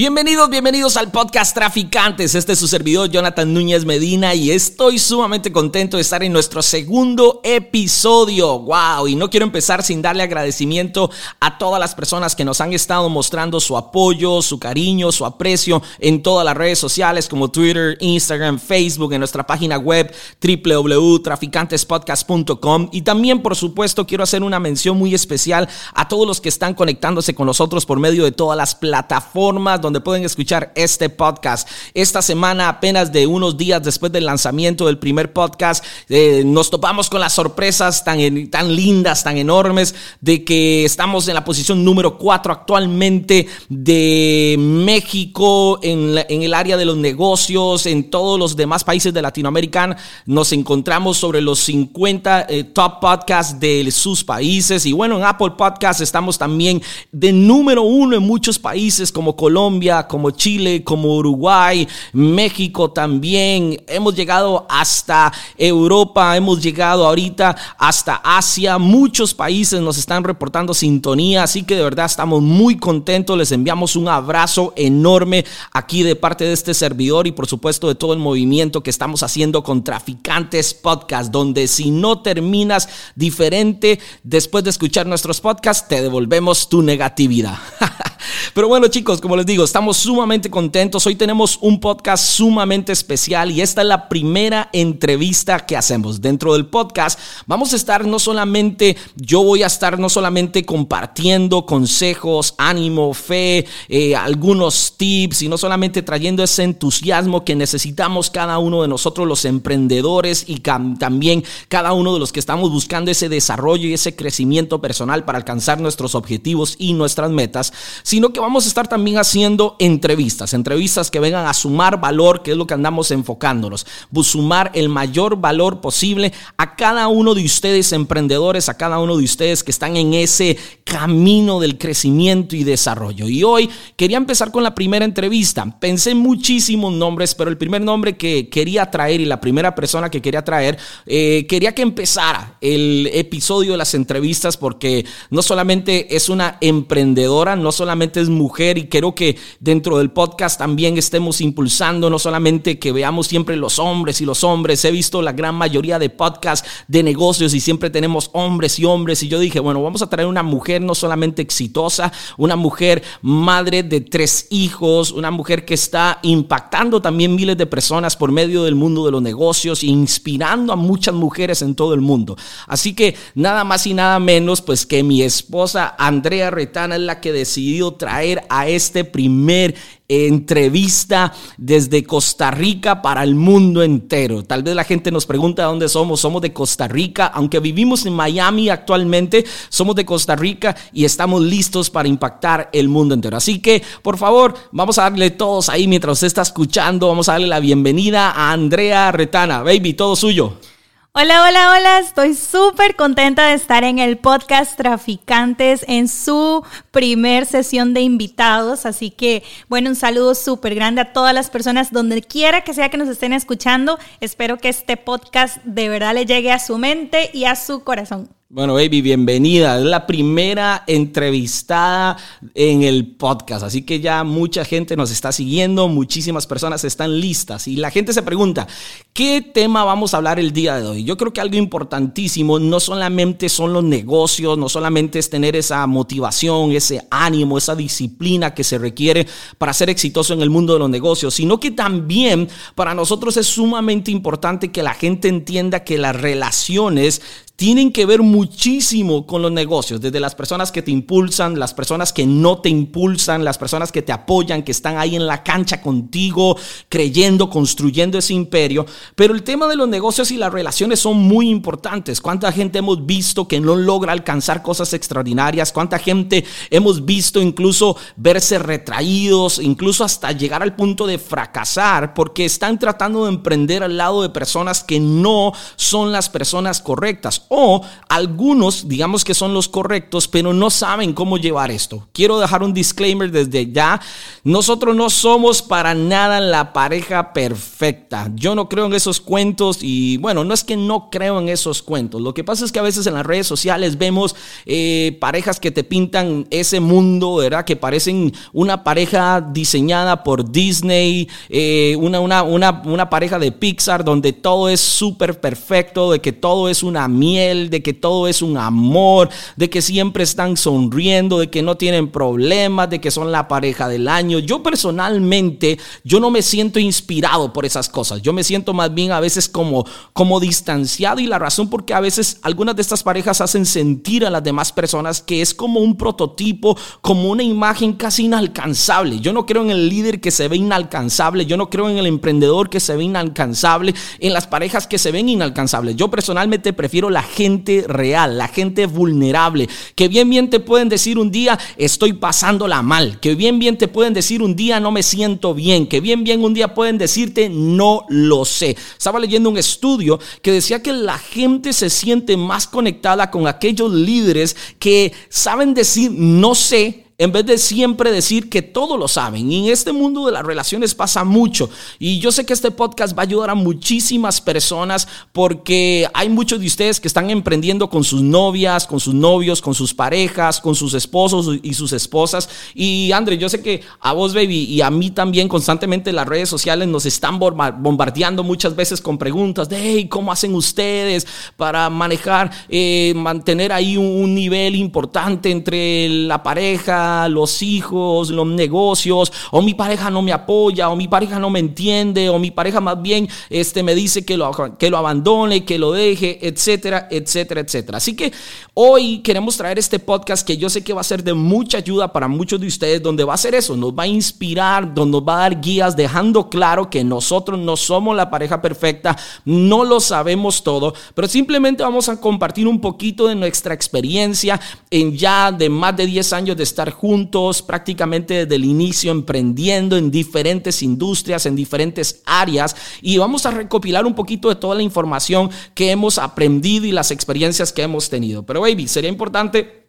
Bienvenidos, bienvenidos al podcast Traficantes. Este es su servidor Jonathan Núñez Medina y estoy sumamente contento de estar en nuestro segundo episodio. Wow, y no quiero empezar sin darle agradecimiento a todas las personas que nos han estado mostrando su apoyo, su cariño, su aprecio en todas las redes sociales como Twitter, Instagram, Facebook, en nuestra página web www.traficantespodcast.com y también, por supuesto, quiero hacer una mención muy especial a todos los que están conectándose con nosotros por medio de todas las plataformas donde pueden escuchar este podcast. Esta semana, apenas de unos días después del lanzamiento del primer podcast, eh, nos topamos con las sorpresas tan, tan lindas, tan enormes, de que estamos en la posición número 4 actualmente de México en, en el área de los negocios, en todos los demás países de Latinoamérica. Nos encontramos sobre los 50 eh, top podcasts de sus países. Y bueno, en Apple Podcasts estamos también de número uno en muchos países como Colombia como Chile, como Uruguay, México también. Hemos llegado hasta Europa, hemos llegado ahorita hasta Asia. Muchos países nos están reportando sintonía, así que de verdad estamos muy contentos. Les enviamos un abrazo enorme aquí de parte de este servidor y por supuesto de todo el movimiento que estamos haciendo con Traficantes Podcast, donde si no terminas diferente después de escuchar nuestros podcasts, te devolvemos tu negatividad. Pero bueno chicos, como les digo, estamos sumamente contentos. Hoy tenemos un podcast sumamente especial y esta es la primera entrevista que hacemos. Dentro del podcast vamos a estar no solamente, yo voy a estar no solamente compartiendo consejos, ánimo, fe, eh, algunos tips y no solamente trayendo ese entusiasmo que necesitamos cada uno de nosotros los emprendedores y también cada uno de los que estamos buscando ese desarrollo y ese crecimiento personal para alcanzar nuestros objetivos y nuestras metas, sino que vamos a estar también haciendo entrevistas, entrevistas que vengan a sumar valor, que es lo que andamos enfocándonos, sumar el mayor valor posible a cada uno de ustedes emprendedores, a cada uno de ustedes que están en ese camino del crecimiento y desarrollo. Y hoy quería empezar con la primera entrevista. Pensé muchísimos nombres, pero el primer nombre que quería traer y la primera persona que quería traer, eh, quería que empezara el episodio de las entrevistas porque no solamente es una emprendedora, no solamente es mujer y quiero que dentro del podcast también estemos impulsando, no solamente que veamos siempre los hombres y los hombres. He visto la gran mayoría de podcasts de negocios y siempre tenemos hombres y hombres. Y yo dije, bueno, vamos a traer una mujer no solamente exitosa, una mujer madre de tres hijos, una mujer que está impactando también miles de personas por medio del mundo de los negocios, inspirando a muchas mujeres en todo el mundo. Así que nada más y nada menos, pues que mi esposa Andrea Retana es la que decidió traer a este primer entrevista desde Costa Rica para el mundo entero. Tal vez la gente nos pregunta dónde somos. Somos de Costa Rica, aunque vivimos en Miami actualmente, somos de Costa Rica y estamos listos para impactar el mundo entero. Así que, por favor, vamos a darle todos ahí mientras usted está escuchando, vamos a darle la bienvenida a Andrea Retana. Baby, todo suyo. Hola, hola, hola, estoy súper contenta de estar en el podcast Traficantes en su primer sesión de invitados, así que bueno, un saludo súper grande a todas las personas donde quiera que sea que nos estén escuchando, espero que este podcast de verdad le llegue a su mente y a su corazón. Bueno, baby, bienvenida. Es la primera entrevistada en el podcast, así que ya mucha gente nos está siguiendo, muchísimas personas están listas. Y la gente se pregunta, ¿qué tema vamos a hablar el día de hoy? Yo creo que algo importantísimo no solamente son los negocios, no solamente es tener esa motivación, ese ánimo, esa disciplina que se requiere para ser exitoso en el mundo de los negocios, sino que también para nosotros es sumamente importante que la gente entienda que las relaciones tienen que ver muchísimo con los negocios, desde las personas que te impulsan, las personas que no te impulsan, las personas que te apoyan, que están ahí en la cancha contigo, creyendo, construyendo ese imperio. Pero el tema de los negocios y las relaciones son muy importantes. ¿Cuánta gente hemos visto que no logra alcanzar cosas extraordinarias? ¿Cuánta gente hemos visto incluso verse retraídos, incluso hasta llegar al punto de fracasar porque están tratando de emprender al lado de personas que no son las personas correctas? o algunos, digamos que son los correctos, pero no saben cómo llevar esto. Quiero dejar un disclaimer desde ya. Nosotros no somos para nada la pareja perfecta. Yo no creo esos cuentos y bueno, no es que no creo en esos cuentos. Lo que pasa es que a veces en las redes sociales vemos eh, parejas que te pintan ese mundo, ¿verdad? Que parecen una pareja diseñada por Disney, eh, una, una, una, una pareja de Pixar donde todo es súper perfecto, de que todo es una miel, de que todo es un amor, de que siempre están sonriendo, de que no tienen problemas, de que son la pareja del año. Yo personalmente, yo no me siento inspirado por esas cosas. Yo me siento más bien a veces como, como distanciado y la razón porque a veces algunas de estas parejas hacen sentir a las demás personas que es como un prototipo, como una imagen casi inalcanzable. Yo no creo en el líder que se ve inalcanzable, yo no creo en el emprendedor que se ve inalcanzable, en las parejas que se ven inalcanzables. Yo personalmente prefiero la gente real, la gente vulnerable, que bien bien te pueden decir un día estoy pasándola mal, que bien bien te pueden decir un día no me siento bien, que bien bien un día pueden decirte no lo sé. Estaba leyendo un estudio que decía que la gente se siente más conectada con aquellos líderes que saben decir no sé en vez de siempre decir que todo lo saben. Y en este mundo de las relaciones pasa mucho. Y yo sé que este podcast va a ayudar a muchísimas personas porque hay muchos de ustedes que están emprendiendo con sus novias, con sus novios, con sus parejas, con sus esposos y sus esposas. Y André, yo sé que a vos, baby, y a mí también constantemente las redes sociales nos están bombardeando muchas veces con preguntas de, hey, ¿cómo hacen ustedes para manejar, eh, mantener ahí un nivel importante entre la pareja? Los hijos, los negocios, o mi pareja no me apoya, o mi pareja no me entiende, o mi pareja más bien este, me dice que lo, que lo abandone, que lo deje, etcétera, etcétera, etcétera. Así que hoy queremos traer este podcast que yo sé que va a ser de mucha ayuda para muchos de ustedes, donde va a ser eso, nos va a inspirar, donde nos va a dar guías, dejando claro que nosotros no somos la pareja perfecta, no lo sabemos todo, pero simplemente vamos a compartir un poquito de nuestra experiencia en ya de más de 10 años de estar juntos prácticamente desde el inicio, emprendiendo en diferentes industrias, en diferentes áreas, y vamos a recopilar un poquito de toda la información que hemos aprendido y las experiencias que hemos tenido. Pero, baby, sería importante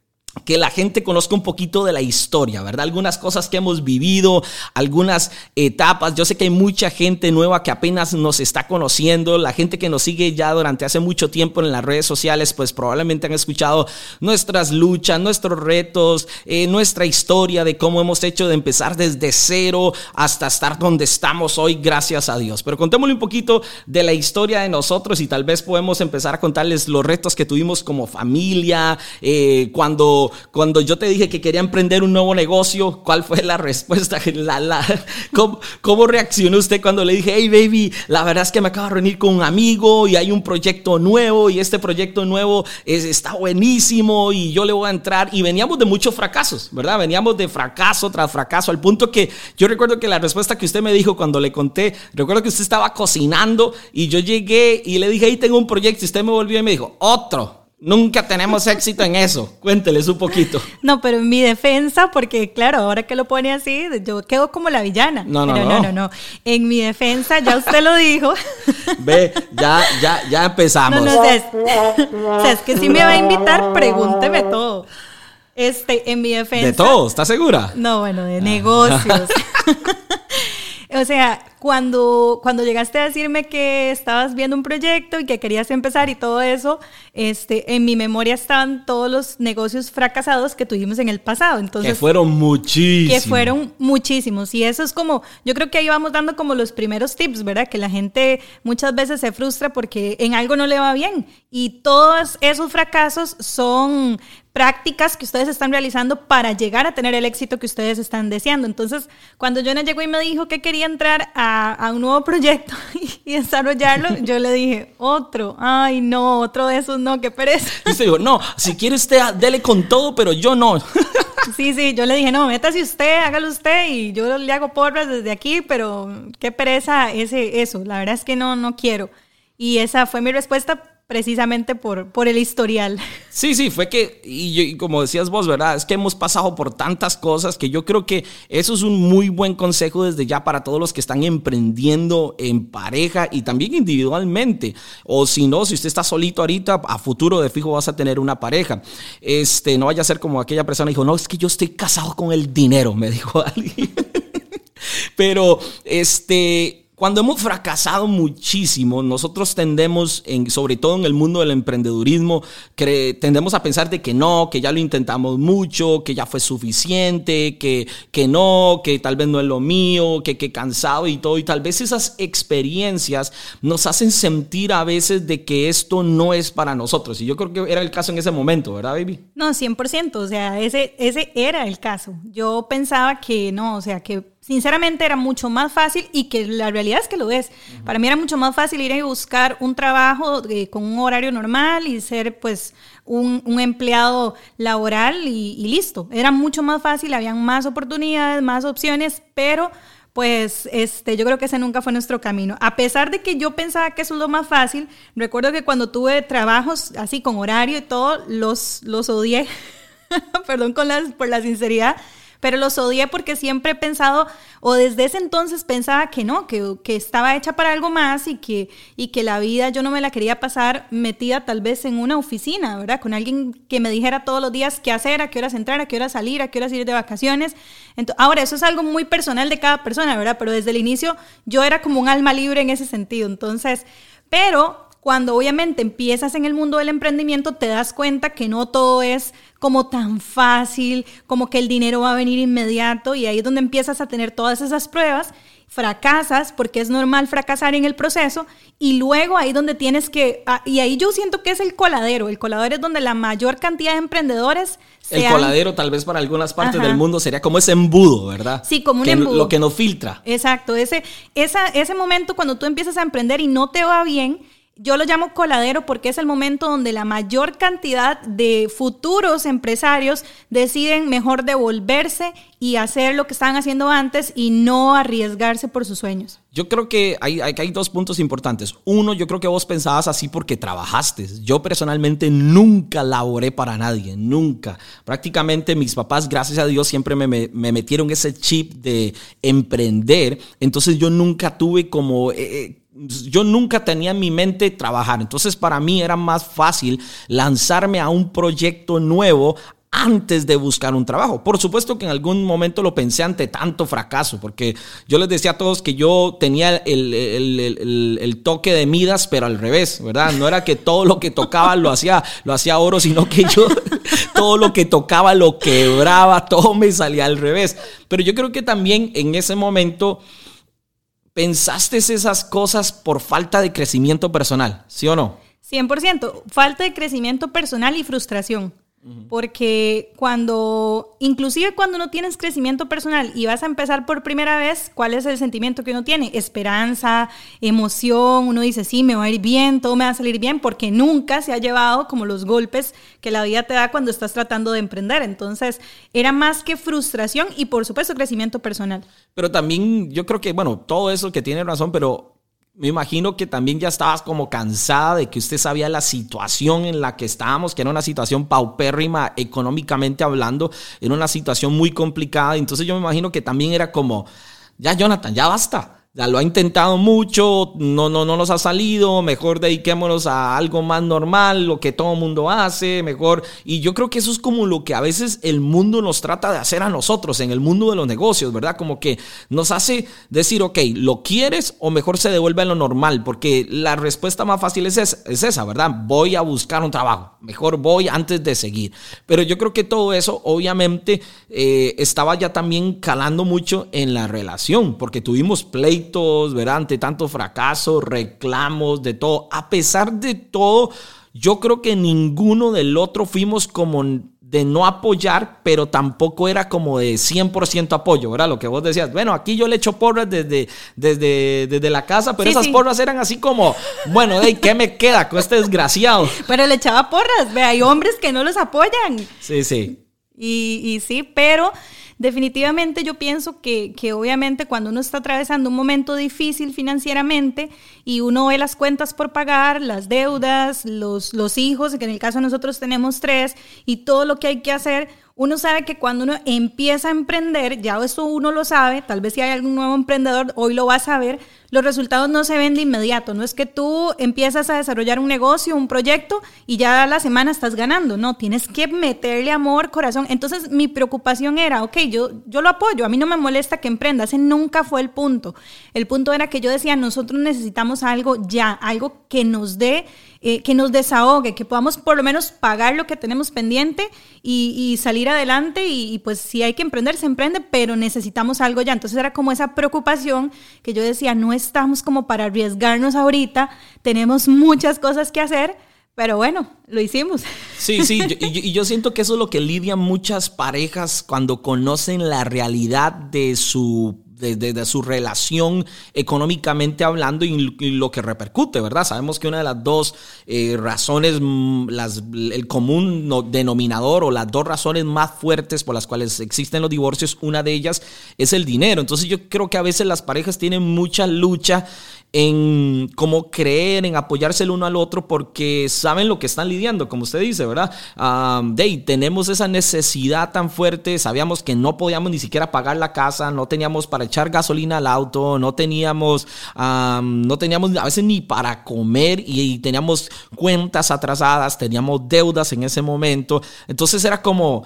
que la gente conozca un poquito de la historia, ¿verdad? Algunas cosas que hemos vivido, algunas etapas. Yo sé que hay mucha gente nueva que apenas nos está conociendo, la gente que nos sigue ya durante hace mucho tiempo en las redes sociales, pues probablemente han escuchado nuestras luchas, nuestros retos, eh, nuestra historia de cómo hemos hecho de empezar desde cero hasta estar donde estamos hoy, gracias a Dios. Pero contémosle un poquito de la historia de nosotros y tal vez podemos empezar a contarles los retos que tuvimos como familia, eh, cuando cuando, yo te dije que quería emprender un nuevo negocio, ¿cuál fue la respuesta? ¿cómo, reaccionó usted cuando le dije, hey baby, la verdad es que me acabo de reunir con un amigo y hay un proyecto nuevo y este proyecto nuevo está buenísimo y yo le voy a entrar? Y veníamos de muchos fracasos, ¿verdad? Veníamos de fracaso tras fracaso, al punto que yo recuerdo que la respuesta que usted me dijo cuando le conté, recuerdo que usted estaba cocinando y yo llegué y le dije, hey, tengo un proyecto y usted me volvió y me dijo, otro. Nunca tenemos éxito en eso. Cuénteles un poquito. No, pero en mi defensa, porque claro, ahora que lo pone así, yo quedo como la villana. No, no, no. no, no, no. En mi defensa, ya usted lo dijo. Ve, ya, ya, ya empezamos. No, no, es, o sea, es que si me va a invitar, pregúnteme todo. Este, en mi defensa. ¿De todo? ¿Estás segura? No, bueno, de negocios. o sea, cuando, cuando llegaste a decirme que estabas viendo un proyecto y que querías empezar y todo eso, este, en mi memoria estaban todos los negocios fracasados que tuvimos en el pasado. Entonces, que fueron muchísimos. Que fueron muchísimos. Y eso es como, yo creo que ahí vamos dando como los primeros tips, ¿verdad? Que la gente muchas veces se frustra porque en algo no le va bien. Y todos esos fracasos son prácticas que ustedes están realizando para llegar a tener el éxito que ustedes están deseando. Entonces, cuando Jonah llegó y me dijo que quería entrar a a, un nuevo proyecto y desarrollarlo, yo le dije, otro, ay no, otro de esos no, qué pereza. Y usted dijo, no, si quiere usted, dele con todo, pero yo no. Sí, sí, yo le dije, no, métase usted, hágalo usted y yo le hago porras desde aquí, pero qué pereza ese, eso, la verdad es que no, no quiero. Y esa fue mi respuesta, precisamente por, por el historial. Sí, sí, fue que, y, como decías vos, ¿verdad? Es que hemos pasado por tantas cosas que yo creo que eso es un muy buen consejo desde ya para todos los que están emprendiendo en pareja y también individualmente. O si no, si usted está solito ahorita, a futuro de fijo vas a tener una pareja. Este, no vaya a ser como aquella persona dijo, no, es que yo estoy casado con el dinero, me dijo alguien. Pero, este, Cuando hemos fracasado muchísimo, nosotros tendemos, en, sobre todo en el mundo del emprendedurismo, tendemos a pensar de que no, que ya lo intentamos mucho, que ya fue suficiente, que, que no, que tal vez no es lo mío, que, que cansado y todo. Y tal vez esas experiencias nos hacen sentir a veces de que esto no es para nosotros. Y yo creo que era el caso en ese momento, ¿verdad, baby? No, 100%. O sea, ese, ese era el caso. Yo pensaba que no, o sea, que sinceramente era mucho más fácil y que la realidad es que lo es. Para mí era mucho más fácil ir a buscar un trabajo eh, con un horario normal y ser pues un, empleado laboral y, y, listo. Era mucho más fácil, habían más oportunidades, más opciones, pero pues este, yo creo que ese nunca fue nuestro camino. A pesar de que yo pensaba que eso es lo más fácil, recuerdo que cuando tuve trabajos así con horario y todo, los, los odié. Perdón con las, por la sinceridad pero los odié porque siempre he pensado, o desde ese entonces pensaba que no, que, que, estaba hecha para algo más y que, y que la vida yo no me la quería pasar metida tal vez en una oficina, ¿verdad? Con alguien que me dijera todos los días qué hacer, a qué horas entrar, a qué horas salir, a qué horas ir de vacaciones. Entonces, ahora, eso es algo muy personal de cada persona, ¿verdad? Pero desde el inicio yo era como un alma libre en ese sentido. Entonces, pero cuando obviamente empiezas en el mundo del emprendimiento, te das cuenta que no todo es como tan fácil, como que el dinero va a venir inmediato y ahí es donde empiezas a tener todas esas pruebas, fracasas porque es normal fracasar en el proceso y luego ahí donde tienes que, ah, y ahí yo siento que es el coladero, el coladero es donde la mayor cantidad de emprendedores... El coladero tal vez para algunas partes del mundo sería como ese embudo, ¿verdad? Sí, como un embudo. Lo que nos filtra. Exacto, ese, esa, ese momento cuando tú empiezas a emprender y no te va bien, yo lo llamo coladero porque es el momento donde la mayor cantidad de futuros empresarios deciden mejor devolverse y hacer lo que estaban haciendo antes y no arriesgarse por sus sueños. Yo creo que hay, hay, dos puntos importantes. Uno, yo creo que vos pensabas así porque trabajaste. Yo personalmente nunca laboré para nadie, nunca. Prácticamente mis papás, gracias a Dios, siempre me, me, metieron ese chip de emprender. Entonces yo nunca tuve como... Eh, eh, yo nunca tenía en mi mente trabajar. Entonces para mí era más fácil lanzarme a un proyecto nuevo antes de buscar un trabajo. Por supuesto que en algún momento lo pensé ante tanto fracaso, porque yo les decía a todos que yo tenía el, toque de Midas, pero al revés, ¿verdad? No era que todo lo que tocaba lo hacía, lo hacía oro, sino que yo todo lo que tocaba lo quebraba, todo me salía al revés. Pero yo creo que también en ese momento ¿Pensaste esas cosas por falta de crecimiento personal, sí o no? 100%, falta de crecimiento personal y frustración. Porque cuando, inclusive cuando no tienes crecimiento personal y vas a empezar por primera vez, ¿cuál es el sentimiento que uno tiene? Esperanza, emoción, uno dice, sí, me va a ir bien, todo me va a salir bien, porque nunca se ha llevado como los golpes que la vida te da cuando estás tratando de emprender. Entonces, era más que frustración y por supuesto crecimiento personal. Pero también yo creo que, bueno, todo eso que tiene razón, pero me imagino que también ya estabas como cansada de que usted sabía la situación en la que estábamos, que era una situación paupérrima económicamente hablando, era una situación muy complicada. Entonces yo me imagino que también era como, ya Jonathan, ya basta ya lo ha intentado mucho, no, no, no nos ha salido, mejor dediquémonos a algo más normal, lo que todo mundo hace, mejor. Y yo creo que eso es como lo que a veces el mundo nos trata de hacer a nosotros en el mundo de los negocios, ¿verdad? Como que nos hace decir, ok, ¿lo quieres o mejor se devuelve a lo normal? Porque la respuesta más fácil es esa, es esa ¿verdad? Voy a buscar un trabajo, mejor voy antes de seguir. Pero yo creo que todo eso obviamente eh, estaba ya también calando mucho en la relación, porque tuvimos play pleitos, Ante tanto fracaso, reclamos, de todo. A pesar de todo, yo creo que ninguno del otro fuimos como de no apoyar, pero tampoco era como de 100% apoyo, ¿verdad? Lo que vos decías, bueno, aquí yo le echo porras desde, desde, desde la casa, pero esas porras eran así como, bueno, hey, ¿qué me queda con este desgraciado? Pero le echaba porras, ve, hay hombres que no los apoyan. Sí, sí. Y, y sí, pero definitivamente yo pienso que, que, obviamente cuando uno está atravesando un momento difícil financieramente y uno ve las cuentas por pagar, las deudas, los, los hijos, que en el caso nosotros tenemos tres, y todo lo que hay que hacer, uno sabe que cuando uno empieza a emprender, ya eso uno lo sabe, tal vez si hay algún nuevo emprendedor, hoy lo va a saber, los resultados no se ven de inmediato, no es que tú empiezas a desarrollar un negocio, un proyecto y ya a la semana estás ganando, no, tienes que meterle amor, corazón. Entonces mi preocupación era, ok, yo, yo lo apoyo, a mí no me molesta que emprenda, ese nunca fue el punto. El punto era que yo decía, nosotros necesitamos algo ya, algo que nos dé eh, que nos desahogue, que podamos por lo menos pagar lo que tenemos pendiente y, salir adelante y, pues si hay que emprender, se emprende, pero necesitamos algo ya. Entonces era como esa preocupación que yo decía, no estamos como para arriesgarnos ahorita, tenemos muchas cosas que hacer. Pero bueno, lo hicimos. Sí, sí, y yo siento que eso es lo que lidian muchas parejas cuando conocen la realidad de su de, su relación económicamente hablando y, lo que repercute, ¿verdad? Sabemos que una de las dos eh, razones, mm, las, el común denominador o las dos razones más fuertes por las cuales existen los divorcios, una de ellas es el dinero. Entonces yo creo que a veces las parejas tienen mucha lucha en cómo creer, en apoyarse el uno al otro, porque saben lo que están lidiando, como usted dice, ¿verdad? Um, tenemos esa necesidad tan fuerte, sabíamos que no podíamos ni siquiera pagar la casa, no teníamos para echar gasolina al auto, no teníamos, no teníamos a veces ni para comer y, teníamos cuentas atrasadas, teníamos deudas en ese momento, entonces era como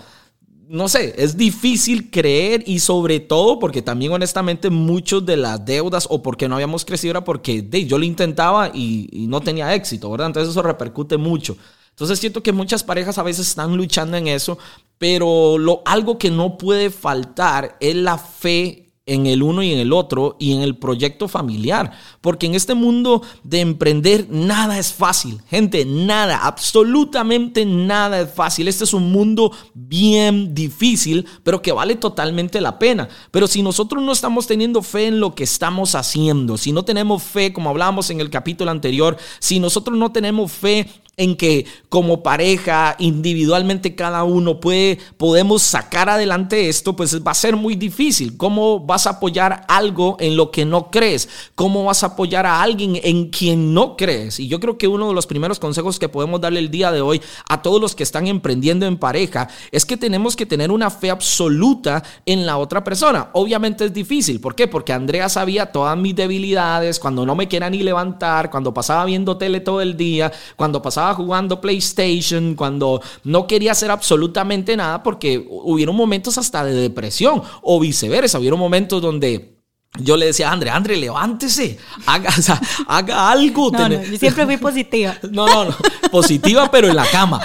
no sé, es difícil creer y sobre todo porque también honestamente muchos de las deudas o porque no habíamos crecido era porque de, yo lo intentaba y, y, no tenía éxito, ¿verdad? Entonces eso repercute mucho. Entonces siento que muchas parejas a veces están luchando en eso, pero lo, algo que no puede faltar es la fe en el uno y en el otro y en el proyecto familiar. Porque en este mundo de emprender nada es fácil. Gente, nada, absolutamente nada es fácil. Este es un mundo bien difícil, pero que vale totalmente la pena. Pero si nosotros no estamos teniendo fe en lo que estamos haciendo, si no tenemos fe, como hablábamos en el capítulo anterior, si nosotros no tenemos fe en que como pareja, individualmente cada uno puede, podemos sacar adelante esto, pues va a ser muy difícil. ¿Cómo vas a apoyar algo en lo que no crees? ¿Cómo vas a apoyar a alguien en quien no crees? Y yo creo que uno de los primeros consejos que podemos darle el día de hoy a todos los que están emprendiendo en pareja es que tenemos que tener una fe absoluta en la otra persona. Obviamente es difícil. ¿Por qué? Porque Andrea sabía todas mis debilidades, cuando no me quiera ni levantar, cuando pasaba viendo tele todo el día, cuando pasaba jugando PlayStation, cuando no quería hacer absolutamente nada porque hubieron momentos hasta de depresión o viceversa, hubieron momentos donde... Yo le decía a André, André, levántese, haga, haga algo. No, no, yo siempre fui positiva. No, no, no, positiva, pero en la cama.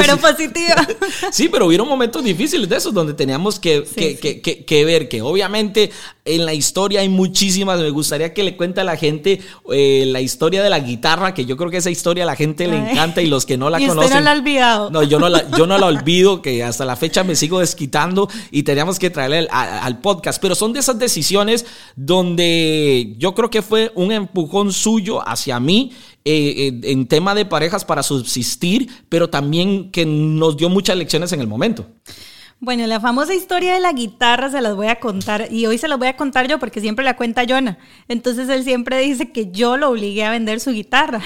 Pero positiva. Sí, pero hubieron momentos difíciles de esos donde teníamos que, que, ver que obviamente en la historia hay muchísimas. Me gustaría que le cuente a la gente eh, la historia de la guitarra, que yo creo que esa historia a la gente le encanta y los que no la y conocen. Usted no la ha olvidado. No, yo no la, yo no la olvido, que hasta la fecha me sigo desquitando y teníamos que traerle al, podcast. Pero son de esas decisiones donde yo creo que fue un empujón suyo hacia mí eh, eh, en tema de parejas para subsistir, pero también que nos dio muchas lecciones en el momento. Bueno, la famosa historia de la guitarra se las voy a contar y hoy se las voy a contar yo porque siempre la cuenta Jonah. Entonces él siempre dice que yo lo obligué a vender su guitarra.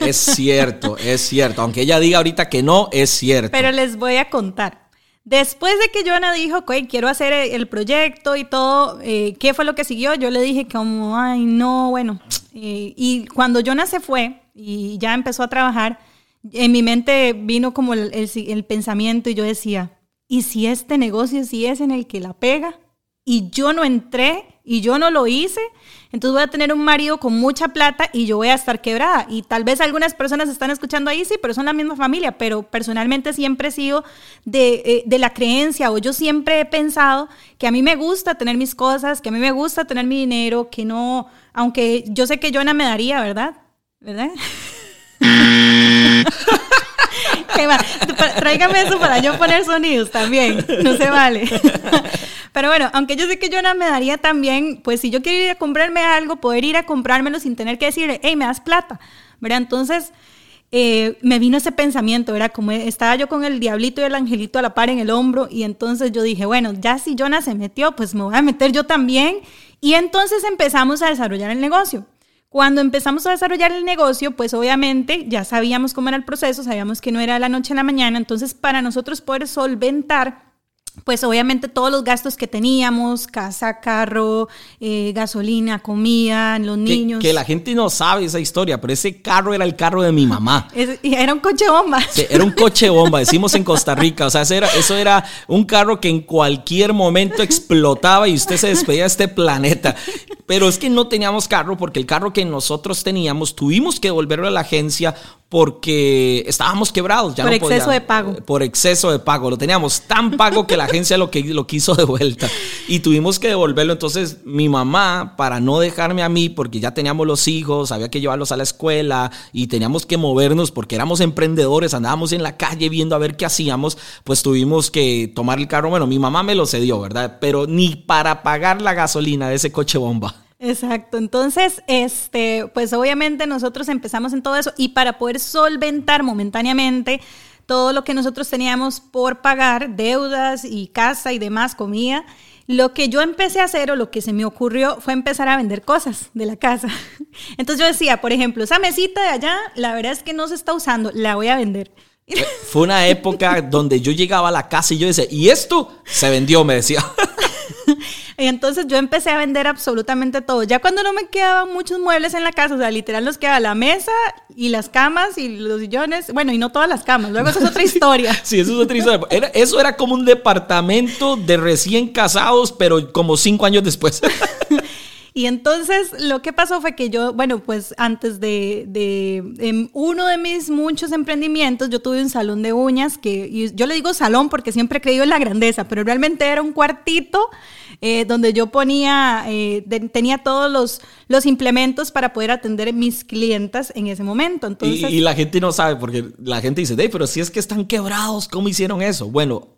Es cierto, es cierto. Aunque ella diga ahorita que no, es cierto. Pero les voy a contar. Después de que Jonah dijo, que quiero hacer el proyecto y todo, eh, ¿qué fue lo que siguió? Yo le dije como, ay, no, bueno. Eh, y cuando Jonah se fue y ya empezó a trabajar, en mi mente vino como el, el pensamiento y yo decía, ¿y si este negocio sí es en el que la pega? Y yo no entré y yo no lo hice, entonces voy a tener un marido con mucha plata y yo voy a estar quebrada. Y tal vez algunas personas están escuchando ahí, sí, pero son la misma familia, pero personalmente siempre he sido de, eh, de la creencia o yo siempre he pensado que a mí me gusta tener mis cosas, que a mí me gusta tener mi dinero, que no, aunque yo sé que Jonah me daría, ¿verdad? ¿Verdad? Tráigame eso para yo poner sonidos también. No se vale. Pero bueno, aunque yo sé que yo no me daría también, pues si yo quiero ir a comprarme algo, poder ir a comprármelo sin tener que decirle, hey, me das plata. ¿Verdad? Entonces, eh, me vino ese pensamiento, era como estaba yo con el diablito y el angelito a la par en el hombro y entonces yo dije, bueno, ya si Jonah se metió, pues me voy a meter yo también y entonces empezamos a desarrollar el negocio. Cuando empezamos a desarrollar el negocio, pues obviamente ya sabíamos cómo era el proceso, sabíamos que no era la noche a la mañana, entonces para nosotros poder solventar pues obviamente todos los gastos que teníamos, casa, carro, eh, gasolina, comida, los niños. Que, la gente no sabe esa historia, pero ese carro era el carro de mi mamá. era un coche bomba. era un coche bomba, decimos en Costa Rica. O sea, eso era, eso era un carro que en cualquier momento explotaba y usted se despedía de este planeta. Pero es que no teníamos carro porque el carro que nosotros teníamos tuvimos que devolverlo a la agencia porque estábamos quebrados. Ya por exceso de pago. Por exceso de pago. Lo teníamos tan pago que la agencia lo, que, lo quiso de vuelta y tuvimos que devolverlo. Entonces mi mamá, para no dejarme a mí, porque ya teníamos los hijos, había que llevarlos a la escuela y teníamos que movernos porque éramos emprendedores, andábamos en la calle viendo a ver qué hacíamos, pues tuvimos que tomar el carro. Bueno, mi mamá me lo cedió, ¿verdad? Pero ni para pagar la gasolina de ese coche bomba. Exacto. Entonces, este, pues obviamente nosotros empezamos en todo eso y para poder solventar momentáneamente todo lo que nosotros teníamos por pagar, deudas y casa y demás, comida, lo que yo empecé a hacer o lo que se me ocurrió fue empezar a vender cosas de la casa. Entonces yo decía, por ejemplo, esa mesita de allá, la verdad es que no se está usando, la voy a vender. Fue una época donde yo llegaba a la casa y yo decía, ¿y esto? Se vendió, me decía. Y entonces yo empecé a vender absolutamente todo. Ya cuando no me quedaban muchos muebles en la casa, o sea, literal nos quedaba la mesa y las camas y los sillones, bueno, y no todas las camas, luego eso es otra historia. sí, eso es otra historia. eso era como un departamento de recién casados, pero como cinco años después. Y entonces lo que pasó fue que yo, bueno, pues antes de, de, uno de mis muchos emprendimientos, yo tuve un salón de uñas que yo le digo salón porque siempre he creído en la grandeza, pero realmente era un cuartito eh, donde yo ponía, eh, tenía todos los, los implementos para poder atender a mis clientas en ese momento. Entonces, y, la gente no sabe porque la gente dice, pero si es que están quebrados, ¿cómo hicieron eso? Bueno,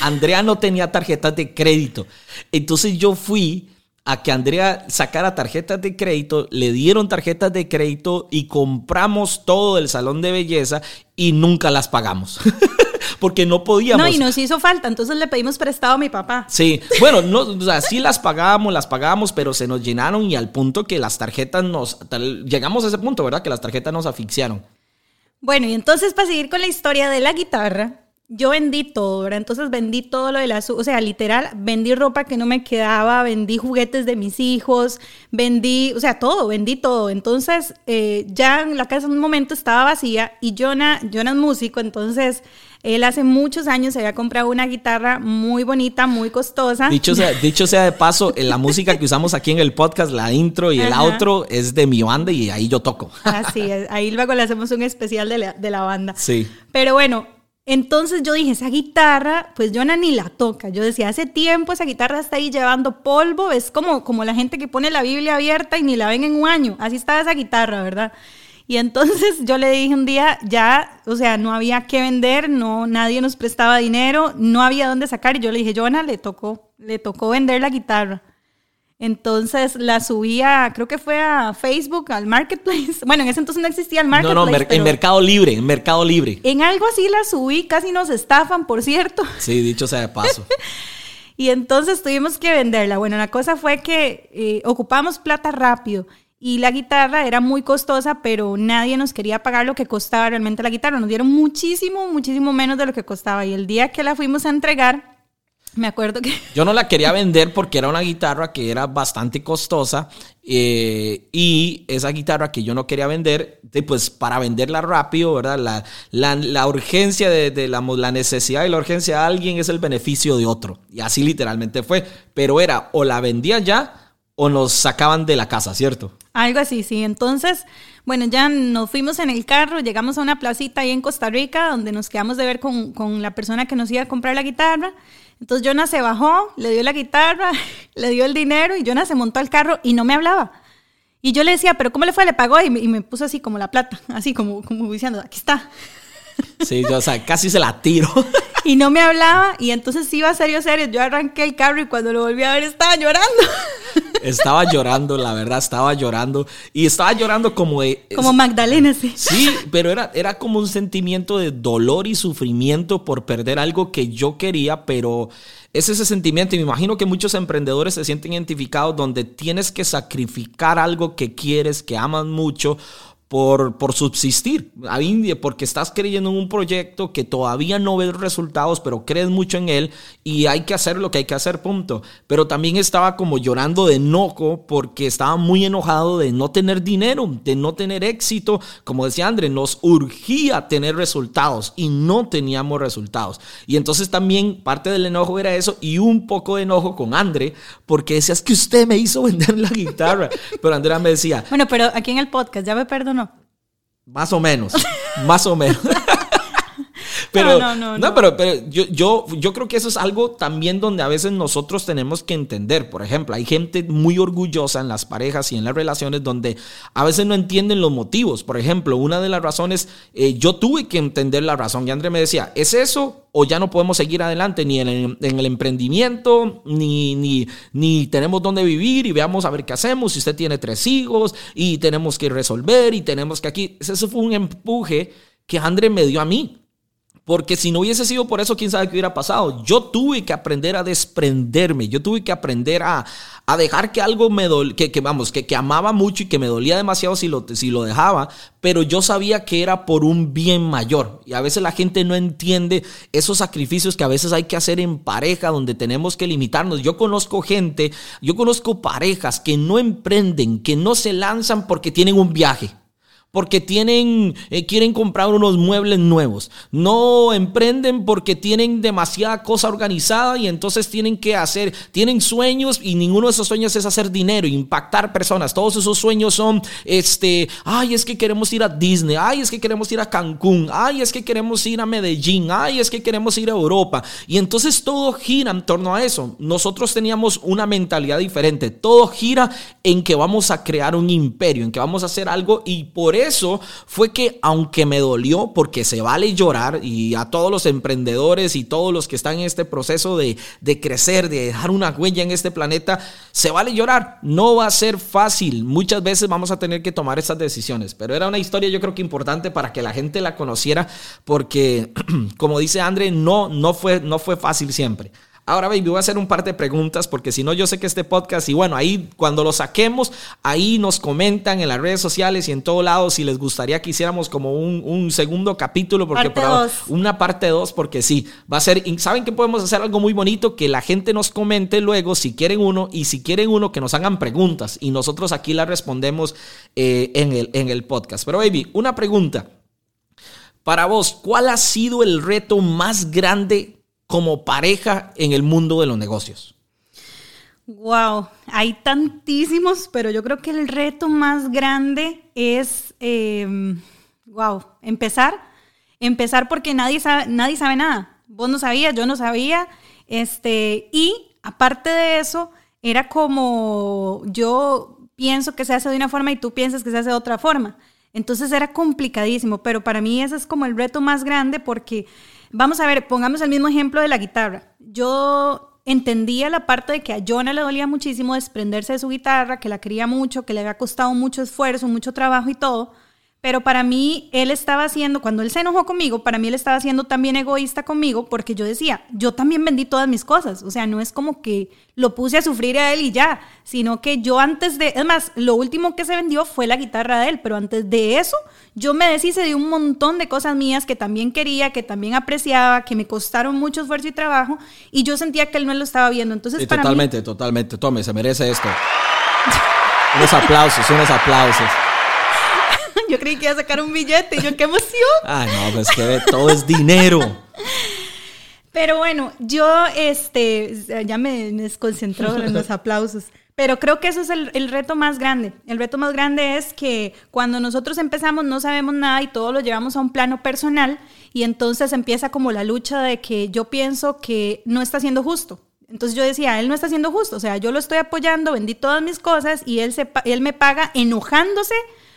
Andrea no tenía tarjetas de crédito. Entonces yo fui a que Andrea sacara tarjetas de crédito, le dieron tarjetas de crédito y compramos todo el salón de belleza y nunca las pagamos. Porque no podíamos. No, y nos hizo falta, entonces le pedimos prestado a mi papá. Sí, bueno, no, o sea, sí las pagábamos, las pagábamos, pero se nos llenaron y al punto que las tarjetas nos. llegamos a ese punto, ¿verdad? Que las tarjetas nos asfixiaron. Bueno, y entonces para seguir con la historia de la guitarra, yo vendí todo, ¿verdad? Entonces vendí todo lo de la, o sea, literal, vendí ropa que no me quedaba, vendí juguetes de mis hijos, vendí, o sea, todo, vendí todo. Entonces, eh, ya la casa en un momento estaba vacía y Jonah, Jonah es músico, entonces él hace muchos años se había comprado una guitarra muy bonita, muy costosa. Dicho sea, dicho sea de paso, la música que usamos aquí en el podcast, la intro y el outro, es de mi banda y ahí yo toco. Así es, ahí luego le hacemos un especial de la, de la banda. Sí. Pero bueno, entonces yo dije, esa guitarra, pues Jonah ni la toca. Yo decía, hace tiempo esa guitarra está ahí llevando polvo, es como, como la gente que pone la Biblia abierta y ni la ven en un año. Así estaba esa guitarra, ¿verdad? Y entonces yo le dije un día, ya, o sea, no había que vender, no, nadie nos prestaba dinero, no había dónde sacar. Y yo le dije, Jonah, le tocó, le tocó vender la guitarra. Entonces la subía, creo que fue a Facebook, al Marketplace. Bueno, en ese entonces no existía el Marketplace. No, no, en Mercado Libre, en Mercado Libre. En algo así la subí, casi nos estafan, por cierto. Sí, dicho sea de paso. y entonces tuvimos que venderla. Bueno, la cosa fue que eh, ocupamos plata rápido. Y la guitarra era muy costosa, pero nadie nos quería pagar lo que costaba realmente la guitarra. Nos dieron muchísimo, muchísimo menos de lo que costaba. Y el día que la fuimos a entregar, me acuerdo que... Yo no la quería vender porque era una guitarra que era bastante costosa eh, y esa guitarra que yo no quería vender, pues para venderla rápido, ¿verdad? La, la, urgencia de, la, la, necesidad y la urgencia de alguien es el beneficio de otro. Y así literalmente fue. Pero era o la vendía ya o nos sacaban de la casa, ¿cierto? Algo así, sí. Entonces, bueno, ya nos fuimos en el carro, llegamos a una placita ahí en Costa Rica donde nos quedamos de ver con, con la persona que nos iba a comprar la guitarra. Entonces Jonah se bajó, le dio la guitarra, le dio el dinero y Jonah se montó al carro y no me hablaba. Y yo le decía, ¿pero cómo le fue? Le pagó y me, puso así como la plata, así como, como diciendo, aquí está. Sí, yo, o sea, casi se la tiro. Y no me hablaba y entonces iba serio, serio. Yo arranqué el carro y cuando lo volví a ver estaba llorando. Estaba llorando, la verdad, estaba llorando. Y estaba llorando como de... Como Magdalena, sí. Sí, pero era, era como un sentimiento de dolor y sufrimiento por perder algo que yo quería, pero es ese sentimiento y me imagino que muchos emprendedores se sienten identificados donde tienes que sacrificar algo que quieres, que amas mucho por, por subsistir, porque estás creyendo en un proyecto que todavía no ves resultados, pero crees mucho en él y hay que hacer lo que hay que hacer, punto. Pero también estaba como llorando de enojo porque estaba muy enojado de no tener dinero, de no tener éxito. Como decía André, nos urgía tener resultados y no teníamos resultados. Y entonces también parte del enojo era eso y un poco de enojo con André porque decías que usted me hizo vender la guitarra. Pero Andrea me decía... Bueno, pero aquí en el podcast ya me perdonó. Más o menos, más o menos. Pero, no, no, no, pero, pero yo, yo, yo creo que eso es algo también donde a veces nosotros tenemos que entender. Por ejemplo, hay gente muy orgullosa en las parejas y en las relaciones donde a veces no entienden los motivos. Por ejemplo, una de las razones, eh, yo tuve que entender la razón. Y André me decía, ¿es eso o ya no podemos seguir adelante ni en el, en el emprendimiento, ni, ni, ni tenemos dónde vivir y veamos a ver qué hacemos? Si usted tiene tres hijos y tenemos que resolver y tenemos que aquí. Ese fue un empuje que André me dio a mí. Porque si no hubiese sido por eso, quién sabe qué hubiera pasado. Yo tuve que aprender a desprenderme. Yo tuve que aprender a, a dejar que algo me dolía, que, que, vamos, que, que, amaba mucho y que me dolía demasiado si lo, si lo dejaba, pero yo sabía que era por un bien mayor. Y a veces la gente no entiende esos sacrificios que a veces hay que hacer en pareja, donde tenemos que limitarnos. Yo conozco gente, yo conozco parejas que no emprenden, que no se lanzan porque tienen un viaje porque tienen, eh, quieren comprar unos muebles nuevos. No emprenden porque tienen demasiada cosa organizada y entonces tienen que hacer, tienen sueños y ninguno de esos sueños es hacer dinero, impactar personas. Todos esos sueños son, este, ay, es que queremos ir a Disney, ay, es que queremos ir a Cancún, ay, es que queremos ir a Medellín, ay, es que queremos ir a Europa. Y entonces todo gira en torno a eso. Nosotros teníamos una mentalidad diferente. Todo gira en que vamos a crear un imperio, en que vamos a hacer algo y por eso fue que aunque me dolió, porque se vale llorar y a todos los emprendedores y todos los que están en este proceso de, de crecer, de dejar una huella en este planeta, se vale llorar. No va a ser fácil. Muchas veces vamos a tener que tomar esas decisiones, pero era una historia yo creo que importante para que la gente la conociera porque, como dice André, no, no, fue, no fue fácil siempre. Ahora, baby, voy a hacer un par de preguntas porque si no, yo sé que este podcast, y bueno, ahí cuando lo saquemos, ahí nos comentan en las redes sociales y en todo lado si les gustaría que hiciéramos como un, segundo capítulo, porque parte una parte dos, porque sí, va a ser, ¿saben que podemos hacer algo muy bonito? Que la gente nos comente luego si quieren uno y si quieren uno que nos hagan preguntas y nosotros aquí las respondemos eh, en, el, en el podcast. Pero, baby, una pregunta. Para vos, ¿cuál ha sido el reto más grande como pareja en el mundo de los negocios? Wow, hay tantísimos, pero yo creo que el reto más grande es, wow, em, empezar, empezar porque nadie sabe, nadie sabe nada. Vos no sabías, yo no sabía, este, y aparte de eso, era como yo pienso que se hace de una forma y tú piensas que se hace de otra forma. Entonces era complicadísimo, pero para mí ese es como el reto más grande porque Vamos a ver, pongamos el mismo ejemplo de la guitarra. Yo entendía la parte de que a Jonah le dolía muchísimo desprenderse de su guitarra, que la quería mucho, que le había costado mucho esfuerzo, mucho trabajo y todo. Pero para mí, él estaba haciendo, cuando él se enojó conmigo, para mí él estaba siendo también egoísta conmigo porque yo decía, yo también vendí todas mis cosas. O sea, no es como que lo puse a sufrir a él y ya, sino que yo antes de, es más, lo último que se vendió fue la guitarra de él, pero antes de eso, yo me deshice de un montón de cosas mías que también quería, que también apreciaba, que me costaron mucho esfuerzo y trabajo, y yo sentía que él no lo estaba viendo. Entonces, para totalmente, totalmente. Tome, se merece esto. unos aplausos, unos aplausos. Yo creí que iba a sacar un billete. Y yo, qué emoción. Ay, no, pues que todo es dinero. Pero bueno, yo este, ya me desconcentró en los aplausos. Pero creo que eso es el, el, reto más grande. El reto más grande es que cuando nosotros empezamos no sabemos nada y todo lo llevamos a un plano personal y entonces empieza como la lucha de que yo pienso que no está siendo justo. Entonces yo decía, él no está siendo justo, o sea, yo lo estoy apoyando, vendí todas mis cosas y él, se, él me paga enojándose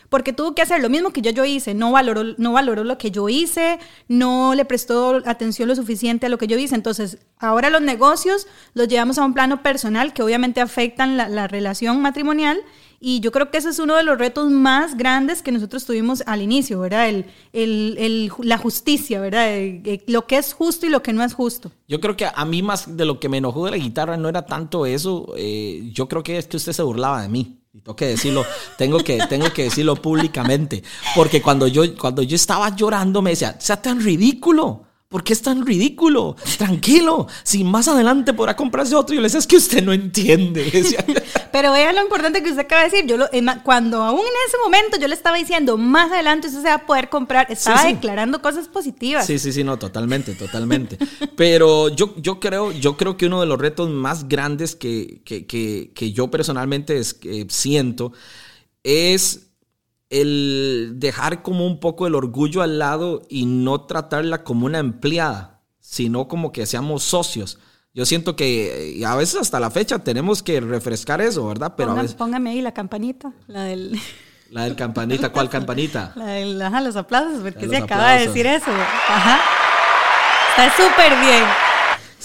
porque tuvo que hacer lo mismo que yo, yo hice, no valoró, no valoró lo que yo hice, no le prestó atención lo suficiente a lo que yo hice. Entonces, ahora los negocios los llevamos a un plano personal que obviamente afectan la, la relación matrimonial y yo creo que ese es uno de los retos más grandes que nosotros tuvimos al inicio, ¿verdad? El, el, el, la justicia, ¿verdad? lo que es justo y lo que no es justo. Yo creo que a mí más de lo que me enojó de la guitarra no era tanto eso, eh, yo creo que es que usted se burlaba de mí. Y tengo que decirlo, tengo que, tengo que decirlo públicamente. Porque cuando yo, cuando yo estaba llorando me decía, sea tan ridículo. ¿Por qué es tan ridículo? Tranquilo, si más adelante podrá comprarse otro. Yo le decía, es que usted no entiende. Pero vea lo importante que usted acaba de decir. Yo lo, cuando aún en ese momento yo le estaba diciendo, más adelante usted se va a poder comprar, estaba declarando cosas positivas. Sí, sí, sí, no, totalmente, totalmente. Pero yo, yo, creo, yo creo que uno de los retos más grandes que, que, que, yo personalmente es, siento es el dejar como un poco el orgullo al lado y no tratarla como una empleada, sino como que seamos socios. Yo siento que a veces hasta la fecha tenemos que refrescar eso, ¿verdad? Pero Póngame ahí la campanita, la del... La del campanita, ¿cuál campanita? La del, ajá, los aplausos, porque se acaba de decir eso. Ajá. Está súper bien.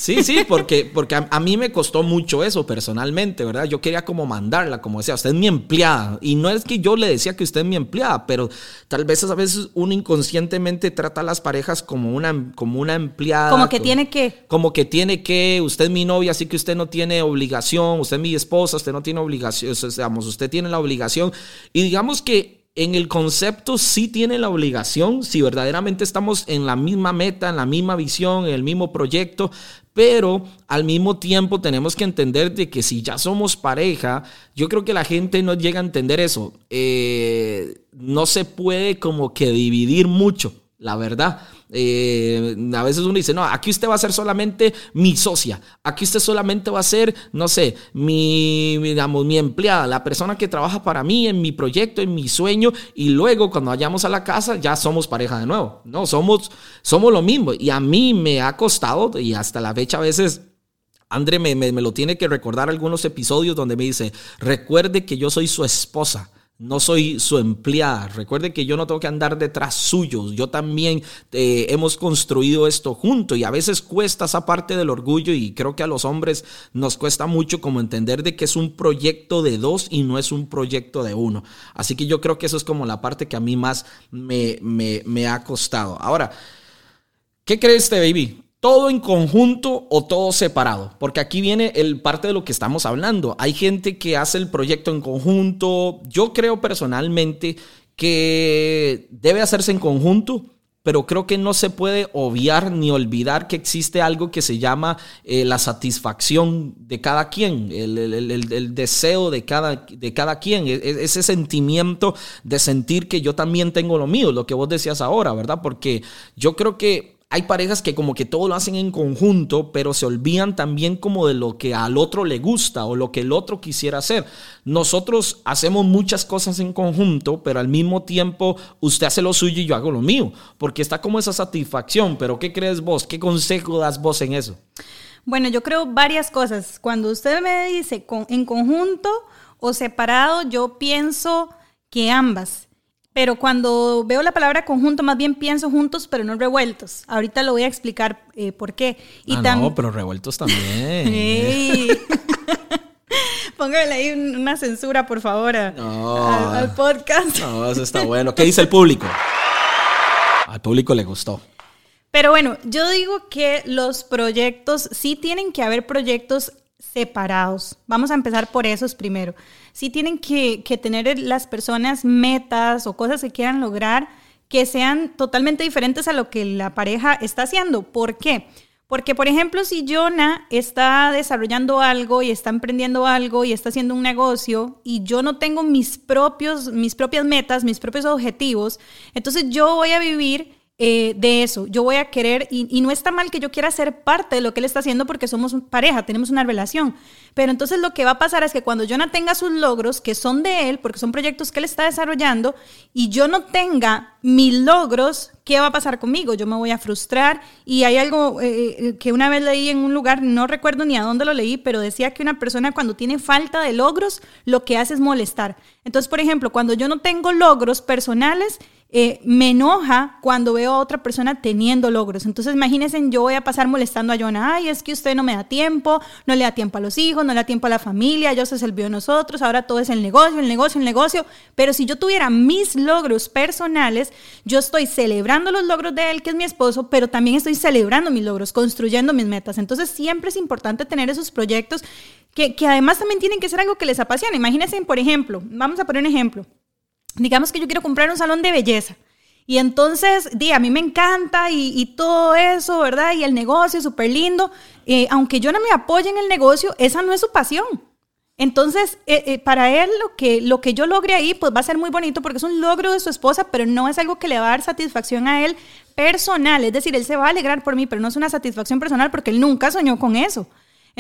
Sí, sí, porque, porque a, mí me costó mucho eso personalmente, ¿verdad? Yo quería como mandarla, como decía, usted es mi empleada. Y no es que yo le decía que usted es mi empleada, pero tal vez a veces uno inconscientemente trata a las parejas como una, como una empleada. Como que tiene que. Como que tiene que, usted es mi novia, así que usted no tiene obligación, usted es mi esposa, usted no tiene obligación, digamos, usted tiene la obligación. Y digamos que en el concepto sí tiene la obligación, si verdaderamente estamos en la misma meta, en la misma visión, en el mismo proyecto, pero al mismo tiempo tenemos que entender de que si ya somos pareja, yo creo que la gente no llega a entender eso. Eh, no se puede como que dividir mucho, la verdad. Eh, a veces uno dice, no, aquí usted va a ser solamente mi socia, aquí usted solamente va a ser, no sé, mi, digamos, mi empleada, la persona que trabaja para mí en mi proyecto, en mi sueño, y luego cuando vayamos a la casa ya somos pareja de nuevo. No, somos, somos lo mismo. Y a mí me ha costado, y hasta la fecha a veces... André me, me lo tiene que recordar algunos episodios donde me dice, recuerde que yo soy su esposa no soy su empleada. Recuerde que yo no tengo que andar detrás suyos. Yo también eh, hemos construido esto junto y a veces cuesta esa parte del orgullo y creo que a los hombres nos cuesta mucho como entender de que es un proyecto de dos y no es un proyecto de uno. Así que yo creo que eso es como la parte que a mí más me, me, ha costado. Ahora, ¿qué crees, este baby? Todo en conjunto o todo separado, porque aquí viene el parte de lo que estamos hablando. Hay gente que hace el proyecto en conjunto. Yo creo personalmente que debe hacerse en conjunto, pero creo que no se puede obviar ni olvidar que existe algo que se llama eh, la satisfacción de cada quien, el, deseo de cada, de cada quien, e, e, ese sentimiento de sentir que yo también tengo lo mío, lo que vos decías ahora, ¿verdad? Porque yo creo que hay parejas que como que todo lo hacen en conjunto, pero se olvidan también como de lo que al otro le gusta o lo que el otro quisiera hacer. Nosotros hacemos muchas cosas en conjunto, pero al mismo tiempo usted hace lo suyo y yo hago lo mío, porque está como esa satisfacción. Pero ¿qué crees vos? ¿Qué consejo das vos en eso? Bueno, yo creo varias cosas. Cuando usted me dice en conjunto o separado, yo pienso que ambas. Pero cuando veo la palabra conjunto, más bien pienso juntos, pero no revueltos. Ahorita lo voy a explicar eh, por qué. Y ah, no, pero revueltos también. Póngale ahí una censura, por favor, al, podcast. No, eso está bueno. ¿Qué dice el público? Al público le gustó. Pero bueno, yo digo que los proyectos, sí tienen que haber proyectos separados. Vamos a empezar por esos primero. Sí tienen que, tener las personas metas o cosas que quieran lograr que sean totalmente diferentes a lo que la pareja está haciendo. ¿Por qué? Porque, por ejemplo, si Jonah está desarrollando algo y está emprendiendo algo y está haciendo un negocio y yo no tengo mis, propios, mis propias metas, mis propios objetivos, entonces yo voy a vivir eh, de eso. Yo voy a querer, y, no está mal que yo quiera ser parte de lo que él está haciendo porque somos pareja, tenemos una relación. Pero entonces lo que va a pasar es que cuando yo no tenga sus logros, que son de él, porque son proyectos que él está desarrollando, y yo no tenga mis logros, ¿qué va a pasar conmigo? Yo me voy a frustrar. Y hay algo eh, eh, que una vez leí en un lugar, no recuerdo ni a dónde lo leí, pero decía que una persona cuando tiene falta de logros, lo que hace es molestar. Entonces, por ejemplo, cuando yo no tengo logros personales, eh, me enoja cuando veo a otra persona teniendo logros. Entonces, imagínense, yo voy a pasar molestando a Jonah, ay, es que usted no me da tiempo, no le da tiempo a los hijos, no le da tiempo a la familia, yo se sirvió de nosotros, ahora todo es el negocio, el negocio, el negocio. Pero si yo tuviera mis logros personales, yo estoy celebrando los logros de él, que es mi esposo, pero también estoy celebrando mis logros, construyendo mis metas. Entonces, siempre es importante tener esos proyectos que, que además también tienen que ser algo que les apasione. Imagínense, por ejemplo, vamos a poner un ejemplo digamos que yo quiero comprar un salón de belleza. Y entonces, di, a mí me encanta y, todo eso, ¿verdad? Y el negocio súper lindo. Eh, aunque yo no me apoye en el negocio, esa no es su pasión. Entonces, eh, eh, para él lo que, lo que yo logre ahí, pues va a ser muy bonito porque es un logro de su esposa, pero no es algo que le va a dar satisfacción a él personal. Es decir, él se va a alegrar por mí, pero no es una satisfacción personal porque él nunca soñó con eso.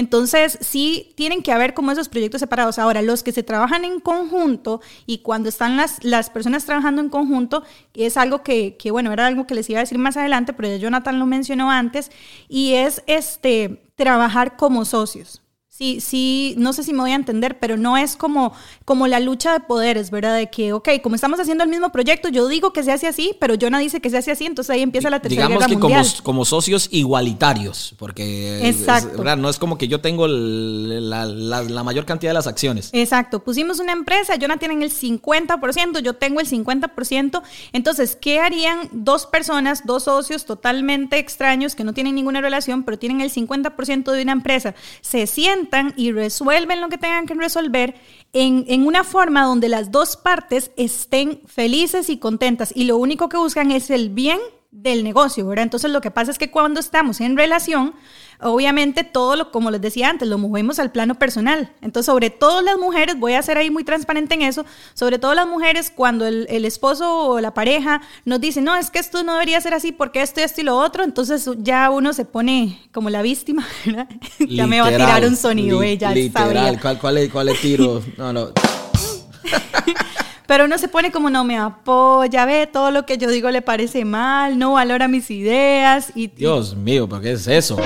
Entonces, sí tienen que haber como esos proyectos separados. Ahora, los que se trabajan en conjunto y cuando están las, las personas trabajando en conjunto, es algo que, que, bueno, era algo que les iba a decir más adelante, pero ya Jonathan lo mencionó antes, y es este, trabajar como socios. Sí, sí, no sé si me voy a entender, pero no es como, como la lucha de poderes, ¿verdad? De que, ok, como estamos haciendo el mismo proyecto, yo digo que se hace así, pero Jonah dice que se hace así, entonces ahí empieza la tercera Digamos guerra que mundial. Como, como socios igualitarios, porque Exacto. no es como que yo tengo la, la, mayor cantidad de las acciones. Exacto, pusimos una empresa, Jonah tiene el 50%, yo tengo el 50%, entonces, ¿qué harían dos personas, dos socios totalmente extraños que no tienen ninguna relación, pero tienen el 50% de una empresa? Se sienten y resuelven lo que tengan que resolver en, en, una forma donde las dos partes estén felices y contentas y lo único que buscan es el bien del negocio, ¿verdad? Entonces lo que pasa es que cuando estamos en relación, obviamente todo lo, como les decía antes, lo movemos al plano personal. Entonces, sobre todo las mujeres, voy a ser ahí muy transparente en eso, sobre todo las mujeres, cuando el, esposo o la pareja nos dice, no, es que esto no debería ser así porque esto, esto y lo otro, entonces ya uno se pone como la víctima, ¿verdad? ya me va a tirar un sonido, ella literal. ¿Cuál, cuál, es, ¿Cuál es tiro? No, no. Pero uno se pone como no me apoya, ve, todo lo que yo digo le parece mal, no valora mis ideas. Y, Dios mío, ¿pero qué es eso?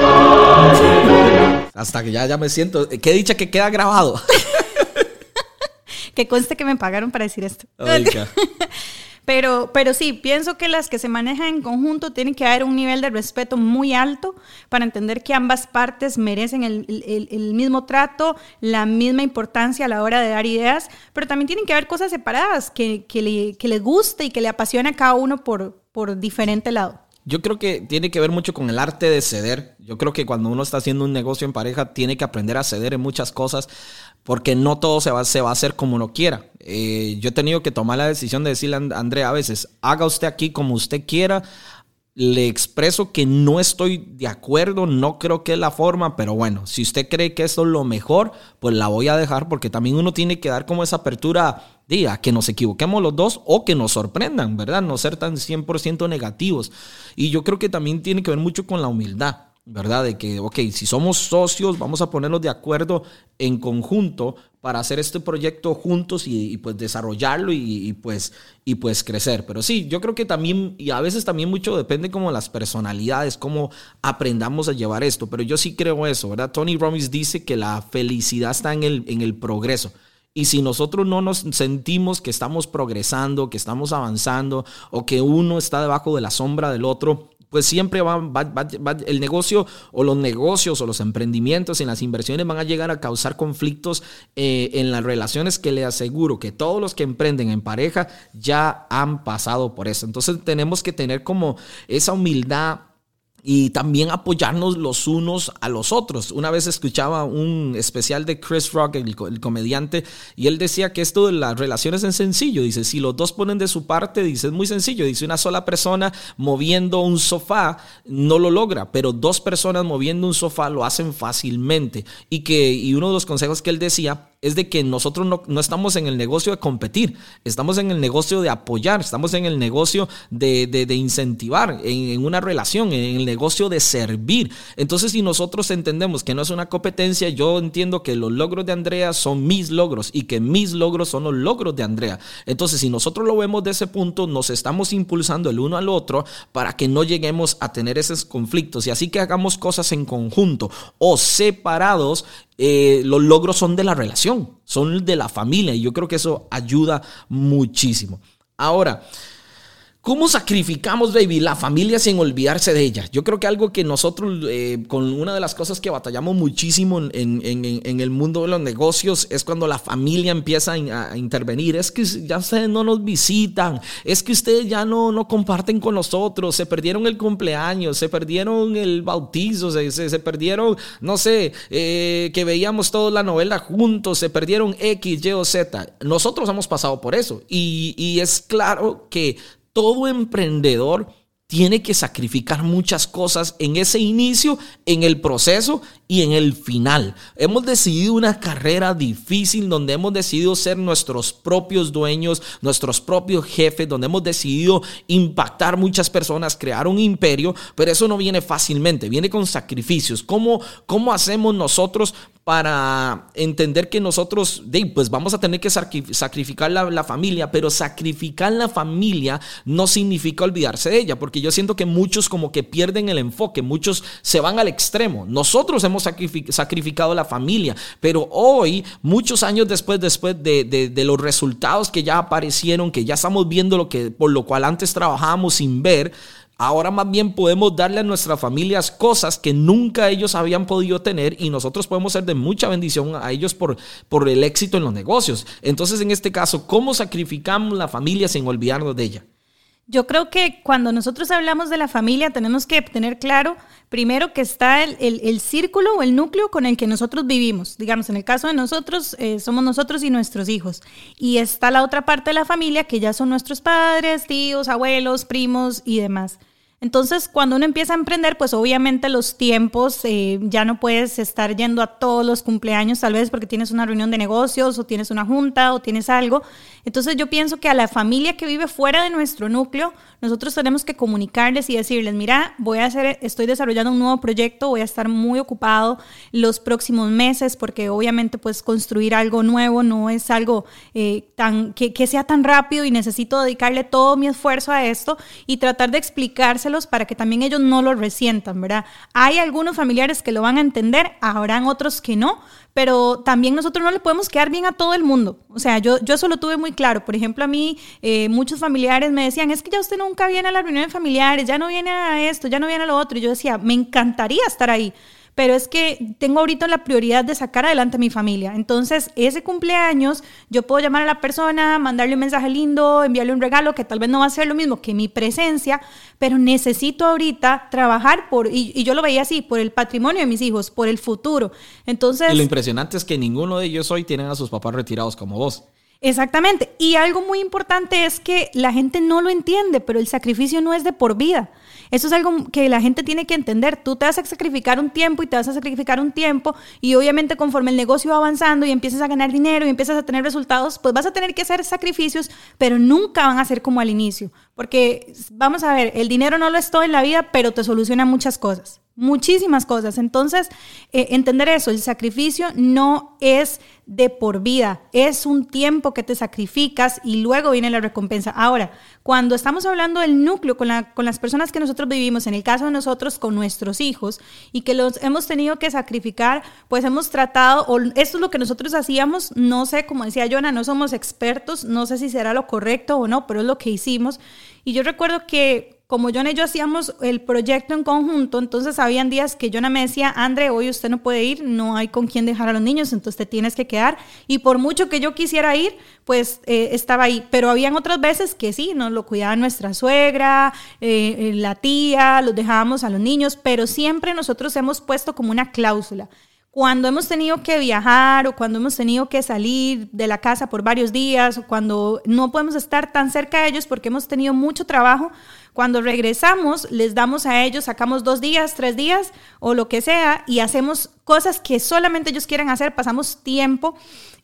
Hasta que ya, ya me siento. ¿Qué dicha que queda grabado? que conste que me pagaron para decir esto. Oiga. Pero, pero sí, pienso que las que se manejan en conjunto tienen que haber un nivel de respeto muy alto para entender que ambas partes merecen el, mismo trato, la misma importancia a la hora de dar ideas, pero también tienen que haber cosas separadas que, que, le, que les guste y que le apasione a cada uno por, por diferente lado. Yo creo que tiene que ver mucho con el arte de ceder. Yo creo que cuando uno está haciendo un negocio en pareja, tiene que aprender a ceder en muchas cosas, porque no todo se va, se va a hacer como uno quiera. Eh, yo he tenido que tomar la decisión de decirle a Andrea a veces, haga usted aquí como usted quiera, le expreso que no estoy de acuerdo, no creo que es la forma, pero bueno, si usted cree que esto es lo mejor, pues la voy a dejar porque también uno tiene que dar como esa apertura, diga, que nos equivoquemos los dos o que nos sorprendan, ¿verdad? No ser tan 100% negativos. Y yo creo que también tiene que ver mucho con la humildad. ¿Verdad? De que, ok, si somos socios, vamos a ponernos de acuerdo en conjunto para hacer este proyecto juntos y, pues desarrollarlo y, pues, y pues crecer. Pero sí, yo creo que también, y a veces también mucho depende como las personalidades, cómo aprendamos a llevar esto. Pero yo sí creo eso, ¿verdad? Tony Robbins dice que la felicidad está en el, en el progreso. Y si nosotros no nos sentimos que estamos progresando, que estamos avanzando o que uno está debajo de la sombra del otro, pues siempre va, el negocio o los negocios o los emprendimientos en las inversiones van a llegar a causar conflictos eh, en las relaciones que le aseguro que todos los que emprenden en pareja ya han pasado por eso. Entonces tenemos que tener como esa humildad y también apoyarnos los unos a los otros. Una vez escuchaba un especial de Chris Rock, el, comediante, y él decía que esto de las relaciones es sencillo. Dice, si los dos ponen de su parte, dice, es muy sencillo. Dice, una sola persona moviendo un sofá no lo logra, pero dos personas moviendo un sofá lo hacen fácilmente. Y que y uno de los consejos que él decía es de que nosotros no, estamos en el negocio de competir, estamos en el negocio de apoyar, estamos en el negocio de, incentivar en, una relación, en el negocio de servir. Entonces, si nosotros entendemos que no es una competencia, yo entiendo que los logros de Andrea son mis logros y que mis logros son los logros de Andrea. Entonces, si nosotros lo vemos de ese punto, nos estamos impulsando el uno al otro para que no lleguemos a tener esos conflictos y así que hagamos cosas en conjunto o separados eh, los logros son de la relación, son de la familia y yo creo que eso ayuda muchísimo. Ahora, ¿Cómo sacrificamos, baby, la familia sin olvidarse de ella? Yo creo que algo que nosotros, eh, con una de las cosas que batallamos muchísimo en, el mundo de los negocios, es cuando la familia empieza a, intervenir. Es que ya ustedes no nos visitan, es que ustedes ya no, no comparten con nosotros, se perdieron el cumpleaños, se perdieron el bautizo, se, se, perdieron, no sé, eh, que veíamos toda la novela juntos, se perdieron X, Y o Z. Nosotros hemos pasado por eso y, y es claro que todo emprendedor tiene que sacrificar muchas cosas en ese inicio, en el proceso y en el final. Hemos decidido una carrera difícil donde hemos decidido ser nuestros propios dueños, nuestros propios jefes, donde hemos decidido impactar muchas personas, crear un imperio, pero eso no viene fácilmente, viene con sacrificios. ¿Cómo, cómo hacemos nosotros para entender que nosotros, pues vamos a tener que sacrificar la, familia, pero sacrificar la familia no significa olvidarse de ella, porque yo siento que muchos como que pierden el enfoque, muchos se van al extremo. Nosotros hemos sacrificado la familia, pero hoy, muchos años después, después de, de los resultados que ya aparecieron, que ya estamos viendo lo que, por lo cual antes trabajábamos sin ver, Ahora más bien podemos darle a nuestras familias cosas que nunca ellos habían podido tener y nosotros podemos ser de mucha bendición a ellos por, por el éxito en los negocios. Entonces, en este caso, ¿cómo sacrificamos la familia sin olvidarnos de ella? Yo creo que cuando nosotros hablamos de la familia tenemos que tener claro primero que está el, círculo o el núcleo con el que nosotros vivimos. Digamos, en el caso de nosotros, eh, somos nosotros y nuestros hijos. Y está la otra parte de la familia que ya son nuestros padres, tíos, abuelos, primos y demás. Entonces, cuando uno empieza a emprender, pues obviamente los tiempos, eh, ya no puedes estar yendo a todos los cumpleaños, tal vez porque tienes una reunión de negocios o tienes una junta o tienes algo. Entonces, yo pienso que a la familia que vive fuera de nuestro núcleo, nosotros tenemos que comunicarles y decirles, mira, voy a hacer, estoy desarrollando un nuevo proyecto, voy a estar muy ocupado los próximos meses, porque obviamente pues construir algo nuevo no es algo eh, tan, que, que sea tan rápido y necesito dedicarle todo mi esfuerzo a esto y tratar de para que también ellos no lo resientan, ¿verdad? Hay algunos familiares que lo van a entender, habrán otros que no, pero también nosotros no le podemos quedar bien a todo el mundo. O sea, yo, yo eso lo tuve muy claro. Por ejemplo, a mí eh, muchos familiares me decían, es que ya usted nunca viene a las reuniones familiares, ya no viene a esto, ya no viene a lo otro. Y yo decía, me encantaría estar ahí pero es que tengo ahorita la prioridad de sacar adelante a mi familia. Entonces, ese cumpleaños, yo puedo llamar a la persona, mandarle un mensaje lindo, enviarle un regalo, que tal vez no va a ser lo mismo que mi presencia, pero necesito ahorita trabajar por, y, yo lo veía así, por el patrimonio de mis hijos, por el futuro. Entonces... Y lo impresionante es que ninguno de ellos hoy tienen a sus papás retirados como vos. Exactamente. Y algo muy importante es que la gente no lo entiende, pero el sacrificio no es de por vida. Eso es algo que la gente tiene que entender. Tú te vas a sacrificar un tiempo y te vas a sacrificar un tiempo y obviamente conforme el negocio va avanzando y empiezas a ganar dinero y empiezas a tener resultados, pues vas a tener que hacer sacrificios, pero nunca van a ser como al inicio. Porque vamos a ver, el dinero no lo es todo en la vida, pero te soluciona muchas cosas muchísimas cosas. Entonces, eh, entender eso, el sacrificio no es de por vida, es un tiempo que te sacrificas y luego viene la recompensa. Ahora, cuando estamos hablando del núcleo con, con las personas que nosotros vivimos, en el caso de nosotros con nuestros hijos y que los hemos tenido que sacrificar, pues hemos tratado, o esto es lo que nosotros hacíamos, no sé, como decía Jonah, no somos expertos, no sé si será lo correcto o no, pero es lo que hicimos. Y yo recuerdo que como Jonah y yo hacíamos el proyecto en conjunto, entonces habían días que Jonah me decía, André, hoy usted no puede ir, no hay con quién dejar a los niños, entonces te tienes que quedar. Y por mucho que yo quisiera ir, pues eh, estaba ahí. Pero habían otras veces que sí, nos lo cuidaba nuestra suegra, eh, eh, la tía, los dejábamos a los niños, pero siempre nosotros hemos puesto como una cláusula cuando hemos tenido que viajar o cuando hemos tenido que salir de la casa por varios días o cuando no podemos estar tan cerca de ellos porque hemos tenido mucho trabajo, cuando regresamos les damos a ellos, sacamos dos días, tres días o lo que sea y hacemos cosas que solamente ellos quieren hacer, pasamos tiempo.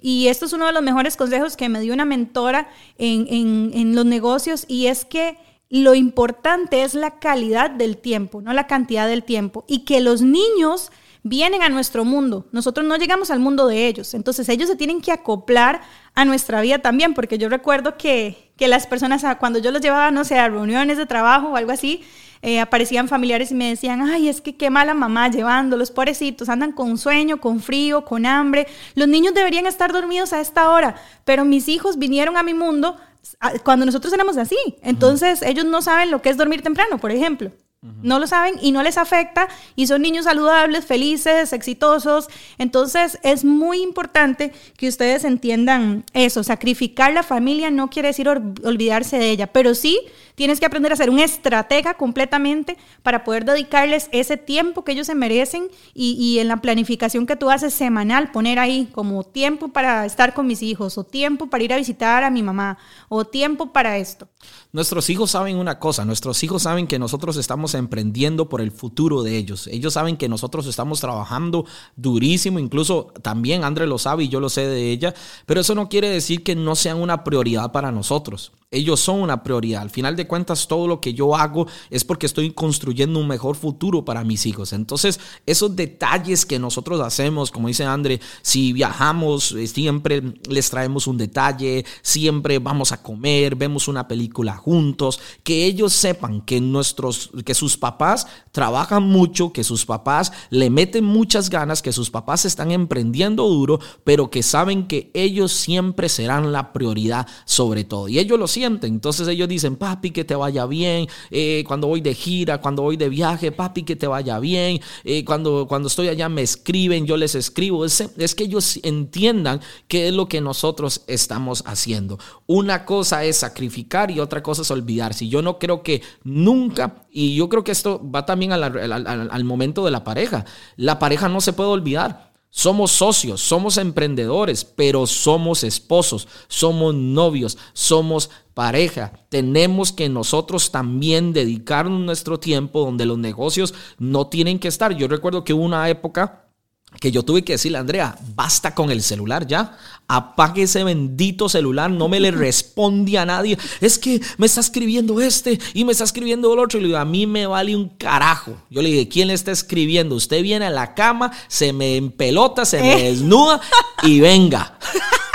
Y esto es uno de los mejores consejos que me dio una mentora en, en, en los negocios y es que lo importante es la calidad del tiempo, no la cantidad del tiempo. Y que los niños vienen a nuestro mundo. Nosotros no llegamos al mundo de ellos. Entonces ellos se tienen que acoplar a nuestra vida también, porque yo recuerdo que, que las personas, ah, cuando yo los llevaba, no sé, a reuniones de trabajo o algo así, eh, aparecían familiares y me decían, ay, es que qué mala mamá llevándolos, pobrecitos, andan con sueño, con frío, con hambre. Los niños deberían estar dormidos a esta hora, pero mis hijos vinieron a mi mundo ah, cuando nosotros éramos así. Entonces ellos no saben lo que es dormir temprano, por ejemplo. No lo saben y no les afecta y son niños saludables, felices, exitosos. Entonces es muy importante que ustedes entiendan eso. Sacrificar la familia no quiere decir olvidarse de ella, pero sí Tienes que aprender a ser un estratega completamente para poder dedicarles ese tiempo que ellos se merecen y, en la planificación que tú haces semanal, poner ahí como tiempo para estar con mis hijos o tiempo para ir a visitar a mi mamá o tiempo para esto. Nuestros hijos saben una cosa, nuestros hijos saben que nosotros estamos emprendiendo por el futuro de ellos. Ellos saben que nosotros estamos trabajando durísimo, incluso también André lo sabe y yo lo sé de ella, pero eso no quiere decir que no sean una prioridad para nosotros. Ellos son una prioridad. Al final de cuentas, todo lo que yo hago es porque estoy construyendo un mejor futuro para mis hijos. Entonces, esos detalles que nosotros hacemos, como dice André, si viajamos, eh, siempre les traemos un detalle, siempre vamos a comer, vemos una película juntos, que ellos sepan que nuestros, que sus papás trabajan mucho, que sus papás le meten muchas ganas, que sus papás están emprendiendo duro, pero que saben que ellos siempre serán la prioridad sobre todo. Y ellos lo entonces ellos dicen, papi, que te vaya bien. Eh, cuando voy de gira, cuando voy de viaje, papi, que te vaya bien. Eh, cuando, cuando estoy allá me escriben, yo les escribo. Es, es que ellos entiendan qué es lo que nosotros estamos haciendo. Una cosa es sacrificar y otra cosa es olvidarse. Yo no creo que nunca, y yo creo que esto va también al, al momento de la pareja, la pareja no se puede olvidar. Somos socios, somos emprendedores, pero somos esposos, somos novios, somos pareja. Tenemos que nosotros también dedicarnos nuestro tiempo donde los negocios no tienen que estar. Yo recuerdo que una época que yo tuve que decirle a Andrea, basta con el celular ya, apague ese bendito celular, no me le responde a nadie, es que me está escribiendo este y me está escribiendo el otro, y le digo, a mí me vale un carajo. Yo le dije, ¿quién le está escribiendo? Usted viene a la cama, se me empelota, se me eh. desnuda y venga.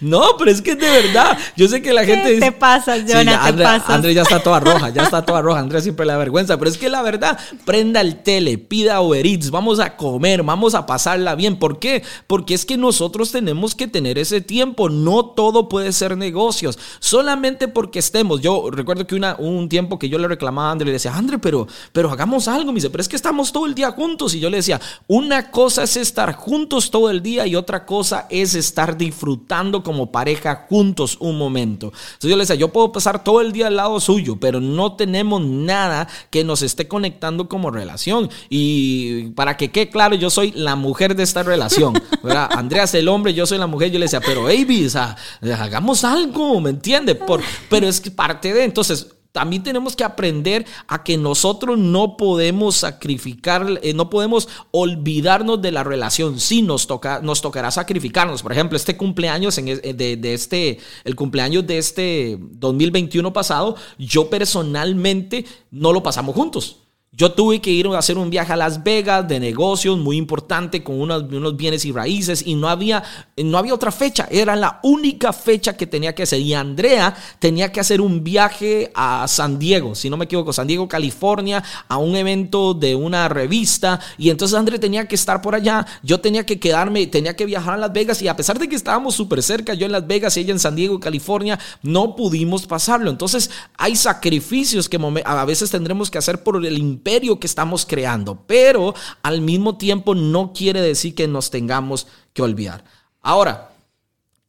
No, pero es que de verdad. Yo sé que la gente dice. Te pasas, te pasas. André ya está toda roja, ya está toda roja. André siempre la vergüenza. Pero es que la verdad, prenda el tele, pida Uber Eats, vamos a comer, vamos a pasarla bien. ¿Por qué? Porque es que nosotros tenemos que tener ese tiempo. No todo puede ser negocios. Solamente porque estemos. Yo recuerdo que una, un tiempo que yo le reclamaba a André, le decía, André, pero, pero hagamos algo. Me dice, pero es que estamos todo el día juntos. Y yo le decía, una cosa es estar juntos todo el día y otra cosa es estar disfrutando como pareja juntos un momento. Entonces yo le decía, yo puedo pasar todo el día al lado suyo, pero no tenemos nada que nos esté conectando como relación. Y para que quede claro, yo soy la mujer de esta relación. ¿verdad? Andrea es el hombre, yo soy la mujer. Yo le decía, pero baby, o sea, hagamos algo, ¿me entiende? Por, pero es que parte de, entonces, también tenemos que aprender a que nosotros no podemos sacrificar, eh, no podemos olvidarnos de la relación. Sí, nos, toca, nos tocará sacrificarnos. Por ejemplo, este cumpleaños en, eh, de, de, este, el cumpleaños de este 2021 pasado, yo personalmente no lo pasamos juntos. Yo tuve que ir a hacer un viaje a Las Vegas de negocios muy importante con unos, unos, bienes y raíces y no había, no había otra fecha. Era la única fecha que tenía que hacer. Y Andrea tenía que hacer un viaje a San Diego, si no me equivoco, San Diego, California, a un evento de una revista. Y entonces Andrea tenía que estar por allá. Yo tenía que quedarme, tenía que viajar a Las Vegas. Y a pesar de que estábamos súper cerca, yo en Las Vegas y ella en San Diego, California, no pudimos pasarlo. Entonces hay sacrificios que a veces tendremos que hacer por el imperio que estamos creando, pero al mismo tiempo no quiere decir que nos tengamos que olvidar. Ahora,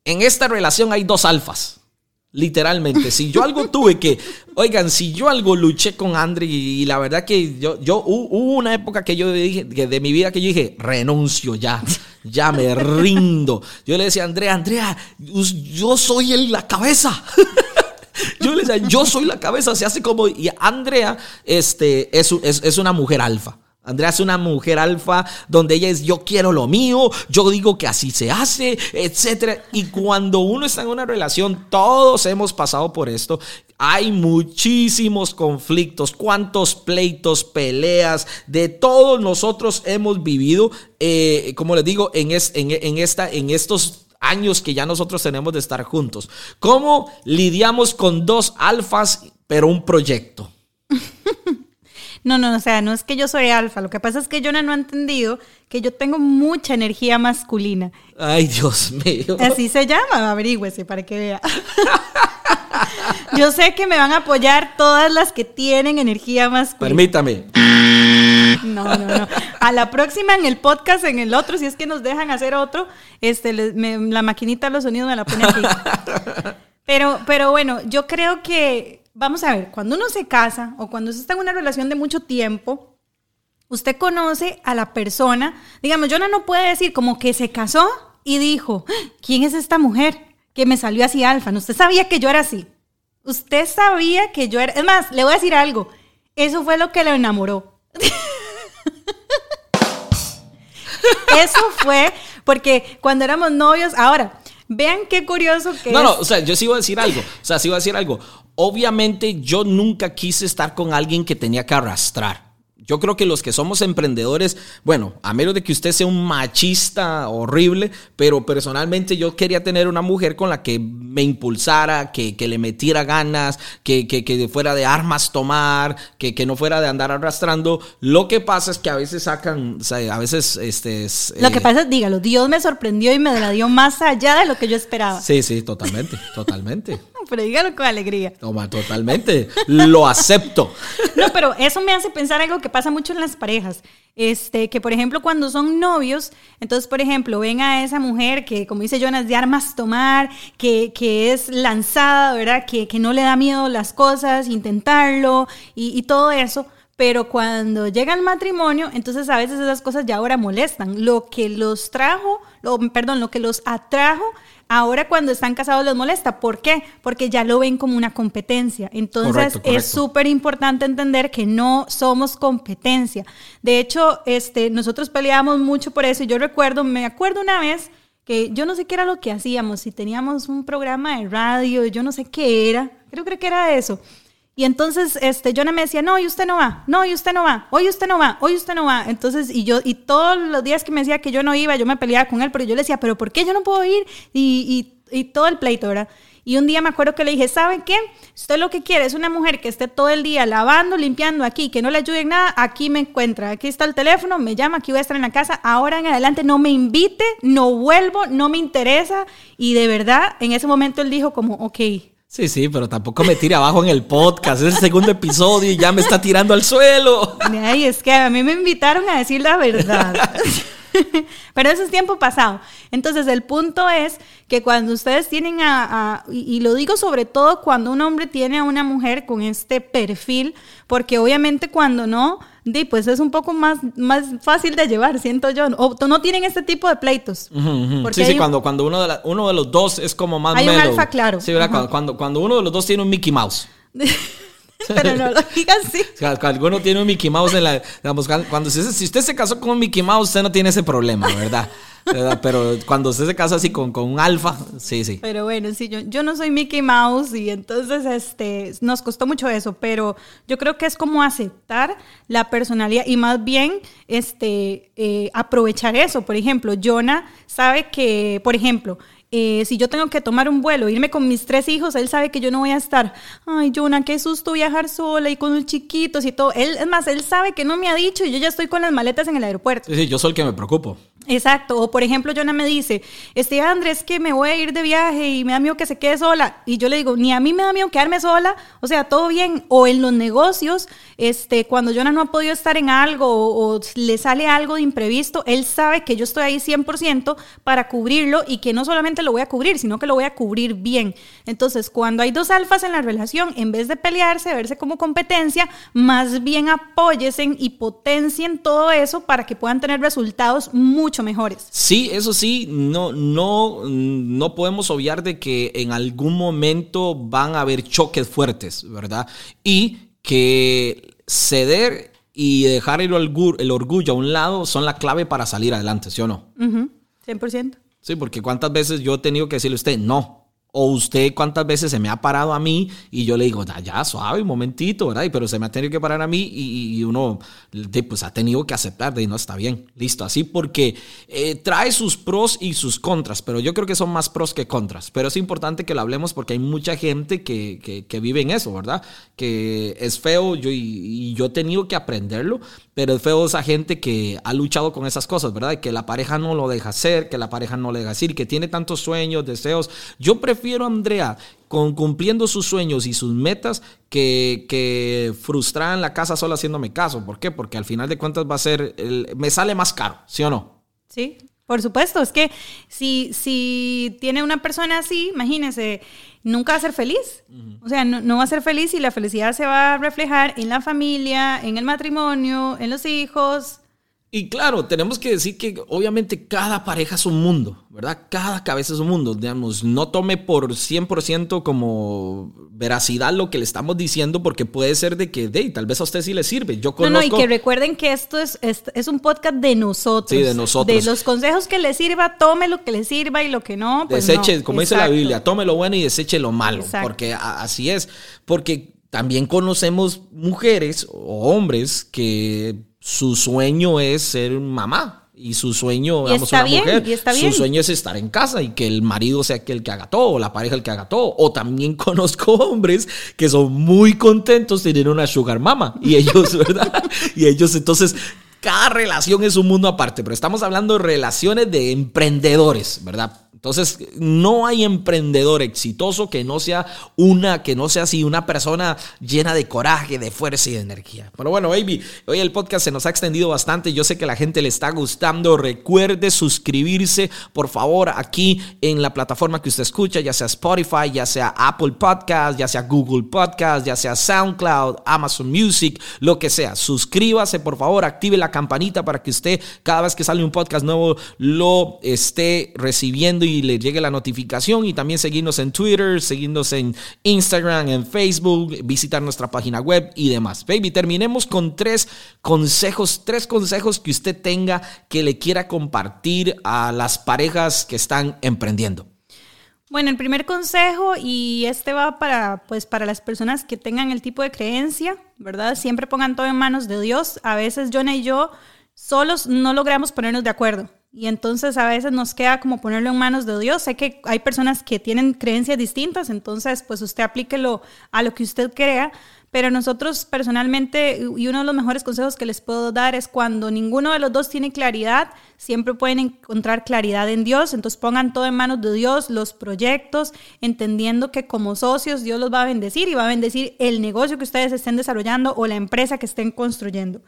en esta relación hay dos alfas. Literalmente, si yo algo tuve que, oigan, si yo algo luché con Andre y, la verdad que yo, yo hubo una época que yo dije, que de mi vida que yo dije, renuncio ya, ya me rindo. Yo le decía a Andrea, Andrea, yo soy la cabeza. yo le decía, yo soy la cabeza, se hace como, y Andrea este, es, es, es una mujer alfa. Andrea es una mujer alfa donde ella es yo quiero lo mío, yo digo que así se hace, etc. Y cuando uno está en una relación, todos hemos pasado por esto. Hay muchísimos conflictos, cuántos pleitos, peleas, de todos nosotros hemos vivido, eh, como les digo, en, en, esta, en estos años que ya nosotros tenemos de estar juntos. ¿Cómo lidiamos con dos alfas, pero un proyecto? No, no, o sea, no es que yo soy alfa. Lo que pasa es que Jonah no ha entendido que yo tengo mucha energía masculina. Ay, Dios mío. Así se llama, averígüese para que vea. yo sé que me van a apoyar todas las que tienen energía masculina. Permítame. No, no, no. A la próxima en el podcast, en el otro, si es que nos dejan hacer otro, este, la maquinita de los sonidos me la pone aquí. Pero, pero bueno, yo creo que vamos a ver, cuando uno se casa o cuando se está en una relación de mucho tiempo, usted conoce a la persona, digamos, Jonah no puede decir como que se casó y dijo, ¿quién es esta mujer que me salió así alfa? No, usted sabía que yo era así. Usted sabía que yo era... Es más, le voy a decir algo. Eso fue lo que le enamoró. Eso fue porque cuando éramos novios, ahora, vean qué curioso que No, no, o sea, yo sí iba a decir algo. O sea, sí iba a decir algo. Obviamente yo nunca quise estar con alguien que tenía que arrastrar. Yo creo que los que somos emprendedores, bueno, a menos de que usted sea un machista horrible, pero personalmente yo quería tener una mujer con la que me impulsara, que, le metiera ganas, que, que, fuera de armas tomar, que, no fuera de andar arrastrando. Lo que pasa es que a veces sacan, o sea, a veces este Lo que eh, pasa es, dígalo, Dios me sorprendió y me la dio más allá de lo que yo esperaba. Sí, sí, totalmente, totalmente. pero dígalo con alegría. Toma, totalmente. Lo acepto. No, pero eso me hace pensar algo que pasa mucho en las parejas. Este, que por ejemplo, cuando son novios, entonces, por ejemplo, ven a esa mujer que, como dice Jonas, de armas tomar, que, que es lanzada, ¿verdad? Que, que, no le da miedo las cosas, intentarlo y, y todo eso pero cuando llega el matrimonio, entonces a veces esas cosas ya ahora molestan. Lo que los trajo, lo, perdón, lo que los atrajo Ahora cuando están casados les molesta. ¿Por qué? Porque ya lo ven como una competencia. Entonces es súper importante entender que no somos competencia. De hecho, este, nosotros peleábamos mucho por eso. Y yo recuerdo, me acuerdo una vez que yo no sé qué era lo que hacíamos. Si teníamos un programa de radio, yo no sé qué era. Creo, creo que era eso. Y entonces, este, Jonah me decía, no, y usted no va, no, y usted no va, hoy usted no va, hoy usted no va. Entonces, y yo, y todos los días que me decía que yo no iba, yo me peleaba con él, pero yo le decía, pero ¿por qué yo no puedo ir? Y, y, todo el pleito, ¿verdad? Y un día me acuerdo que le dije, ¿sabe qué? Usted lo que quiere es una mujer que esté todo el día lavando, limpiando aquí, que no le ayude en nada, aquí me encuentra, aquí está el teléfono, me llama, aquí voy a estar en la casa, ahora en adelante no me invite, no vuelvo, no me interesa. Y de verdad, en ese momento él dijo como, ok, Sí, sí, pero tampoco me tire abajo en el podcast. Es el segundo episodio y ya me está tirando al suelo. Ay, es que a mí me invitaron a decir la verdad. Pero eso es tiempo pasado. Entonces, el punto es que cuando ustedes tienen a, y, lo digo sobre todo cuando un hombre tiene a una mujer con este perfil, porque obviamente cuando no, pues es un poco más, más fácil de llevar, siento yo. O no tienen este tipo de pleitos. Sí, sí, cuando, cuando uno, de uno de los dos es como más Hay un alfa claro. Sí, ¿verdad? Cuando, cuando uno de los dos tiene un Mickey Mouse. Pero no lo digas así. Cuando alguno tiene un Mickey Mouse en la. cuando, si, usted se casó con un Mickey Mouse, usted no tiene ese problema, ¿verdad? Pero cuando usted se casa así con, con un alfa, sí, sí. Pero bueno, sí, yo, yo no soy Mickey Mouse y entonces este, nos costó mucho eso, pero yo creo que es como aceptar la personalidad y más bien este, eh, aprovechar eso. Por ejemplo, Jonah sabe que, por ejemplo, eh, si yo tengo que tomar un vuelo, irme con mis tres hijos, él sabe que yo no voy a estar, ay, Jonah, qué susto viajar sola y con los chiquitos y todo. Él, es más, él sabe que no me ha dicho y yo ya estoy con las maletas en el aeropuerto. Sí, sí, yo soy el que me preocupo. Exacto, o por ejemplo, Jonah me dice, este Andrés, que me voy a ir de viaje y me da miedo que se quede sola. Y yo le digo, ni a mí me da miedo quedarme sola, o sea, todo bien. O en los negocios, este, cuando Jonah no ha podido estar en algo o, le sale algo de imprevisto, él sabe que yo estoy ahí 100% para cubrirlo y que no solamente lo voy a cubrir, sino que lo voy a cubrir bien. Entonces, cuando hay dos alfas en la relación, en vez de pelearse, verse como competencia, más bien apóyesen y potencien todo eso para que puedan tener resultados mucho mejores. Sí, eso sí, no, no, no podemos obviar de que en algún momento van a haber choques fuertes, ¿verdad? Y que ceder y dejar el, orgullo, a un lado son la clave para salir adelante, ¿sí o no? 100%. Sí, porque cuántas veces yo he tenido que decirle a usted, no, o usted cuántas veces se me ha parado a mí y yo le digo, ya, suave, un momentito, ¿verdad? Pero se me ha tenido que parar a mí y, uno pues ha tenido que aceptar de no está bien, listo, así porque eh, trae sus pros y sus contras, pero yo creo que son más pros que contras. Pero es importante que lo hablemos porque hay mucha gente que, que, vive en eso, ¿verdad? Que es feo yo, y, yo he tenido que aprenderlo, pero es feo esa gente que ha luchado con esas cosas, ¿verdad? Que la pareja no lo deja hacer, que la pareja no le deja decir, que tiene tantos sueños, deseos. Yo prefiero prefiero Andrea con cumpliendo sus sueños y sus metas que, que frustrar en la casa solo haciéndome caso. ¿Por qué? Porque al final de cuentas va a ser, me sale más caro, ¿sí o no? Sí, por supuesto. Es que si, si tiene una persona así, imagínese, nunca va a ser feliz. O sea, no, no va a ser feliz y la felicidad se va a reflejar en la familia, en el matrimonio, en los hijos, y claro, tenemos que decir que obviamente cada pareja es un mundo, ¿verdad? Cada cabeza es un mundo. Digamos, no tome por 100% como veracidad lo que le estamos diciendo porque puede ser de que, de, tal vez a usted sí le sirve. Yo conozco... No, no, y que recuerden que esto es, es, un podcast de nosotros. Sí, de nosotros. De los consejos que le sirva, tome lo que le sirva y lo que no, pues Deseche, como dice la Biblia, tome lo bueno y deseche lo malo. Porque así es. Porque también conocemos mujeres o hombres que su sueño es ser mamá. Y su sueño, y está bien, y está su sueño es estar en casa y que el marido sea aquel que haga todo, o la pareja el que haga todo. O también conozco hombres que son muy contentos de tener una sugar mama. Y ellos, ¿verdad? y ellos entonces cada relación es un mundo aparte, pero estamos hablando de relaciones de emprendedores, ¿verdad? Entonces, no hay emprendedor exitoso que no sea una, que no sea así, una persona llena de coraje, de fuerza y de energía. Pero bueno, baby, hoy el podcast se nos ha extendido bastante. Yo sé que la gente le está gustando. Recuerde suscribirse, por favor, aquí en la plataforma que usted escucha, ya sea Spotify, ya sea Apple Podcast, ya sea Google Podcast, ya sea SoundCloud, Amazon Music, lo que sea. Suscríbase, por favor, active la campanita para que usted cada vez que sale un podcast nuevo lo esté recibiendo y le llegue la notificación y también seguirnos en Twitter, seguirnos en Instagram, en Facebook, visitar nuestra página web y demás. Baby, terminemos con tres consejos, tres consejos que usted tenga que le quiera compartir a las parejas que están emprendiendo. Bueno, el primer consejo, y este va para, pues, para las personas que tengan el tipo de creencia, ¿verdad? Siempre pongan todo en manos de Dios. A veces Jonah y yo solos no logramos ponernos de acuerdo. Y entonces a veces nos queda como ponerlo en manos de Dios. Sé que hay personas que tienen creencias distintas, entonces pues usted aplíquelo a lo que usted crea. Pero nosotros personalmente, y uno de los mejores consejos que les puedo dar es cuando ninguno de los dos tiene claridad, siempre pueden encontrar claridad en Dios. Entonces pongan todo en manos de Dios, los proyectos, entendiendo que como socios Dios los va a bendecir y va a bendecir el negocio que ustedes estén desarrollando o la empresa que estén construyendo.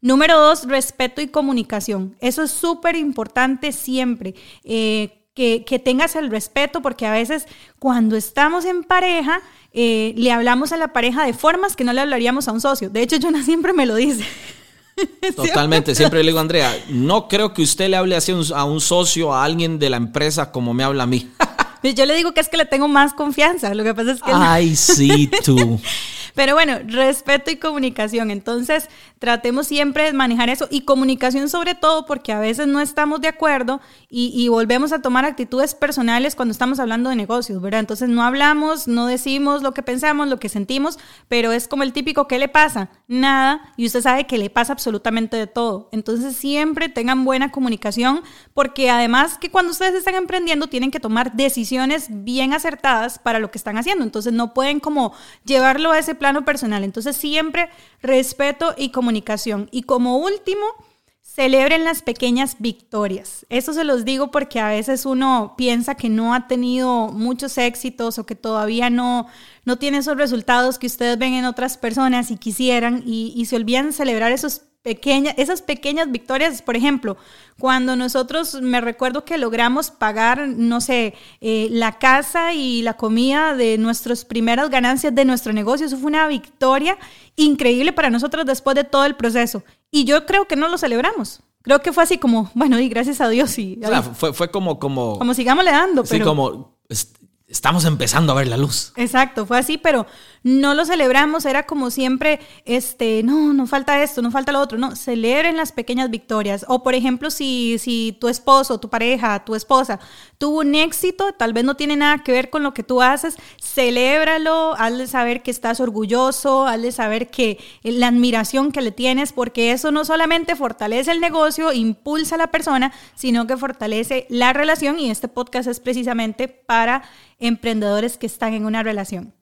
Número dos, respeto y comunicación. Eso es súper importante siempre. Eh, que, tengas el respeto, porque a veces cuando estamos en pareja, eh, le hablamos a la pareja de formas que no le hablaríamos a un socio. De hecho, Jonah siempre me lo dice. Totalmente, siempre le digo, Andrea, no creo que usted le hable así a un socio, a alguien de la empresa como me habla a mí. Yo le digo que es que le tengo más confianza, lo que pasa es que... Ay, sí, tú. Pero bueno, respeto y comunicación. Entonces, tratemos siempre de manejar eso y comunicación sobre todo porque a veces no estamos de acuerdo y, volvemos a tomar actitudes personales cuando estamos hablando de negocios, ¿verdad? Entonces, no hablamos, no decimos lo que pensamos, lo que sentimos, pero es como el típico, ¿qué le pasa? Nada. Y usted sabe que le pasa absolutamente de todo. Entonces, siempre tengan buena comunicación porque además que cuando ustedes están emprendiendo tienen que tomar decisiones bien acertadas para lo que están haciendo. Entonces, no pueden como llevarlo a ese plano personal. Entonces siempre respeto y comunicación. Y como último, Celebren las pequeñas victorias. Eso se los digo porque a veces uno piensa que no ha tenido muchos éxitos o que todavía no, no tiene esos resultados que ustedes ven en otras personas y quisieran y, y se olvidan celebrar esos pequeñas, esas pequeñas victorias, por ejemplo, cuando nosotros me recuerdo que logramos pagar, no sé, eh, la casa y la comida de nuestras primeras ganancias de nuestro negocio, eso fue una victoria increíble para nosotros después de todo el proceso. Y yo creo que no lo celebramos. Creo que fue así como, bueno, y gracias a Dios. Y, fue, fue como, como... Como sigamos le dando. Sí, como estamos empezando a ver la luz. Exacto, fue así, pero no lo celebramos, era como siempre, este, no, no falta esto, no falta lo otro, no, celebren las pequeñas victorias. O por ejemplo, si, si tu esposo, tu pareja, tu esposa tuvo un éxito, tal vez no tiene nada que ver con lo que tú haces, celébralo, hazle saber que estás orgulloso, hazle saber que la admiración que le tienes, porque eso no solamente fortalece el negocio, impulsa a la persona, sino que fortalece la relación y este podcast es precisamente para emprendedores que están en una relación.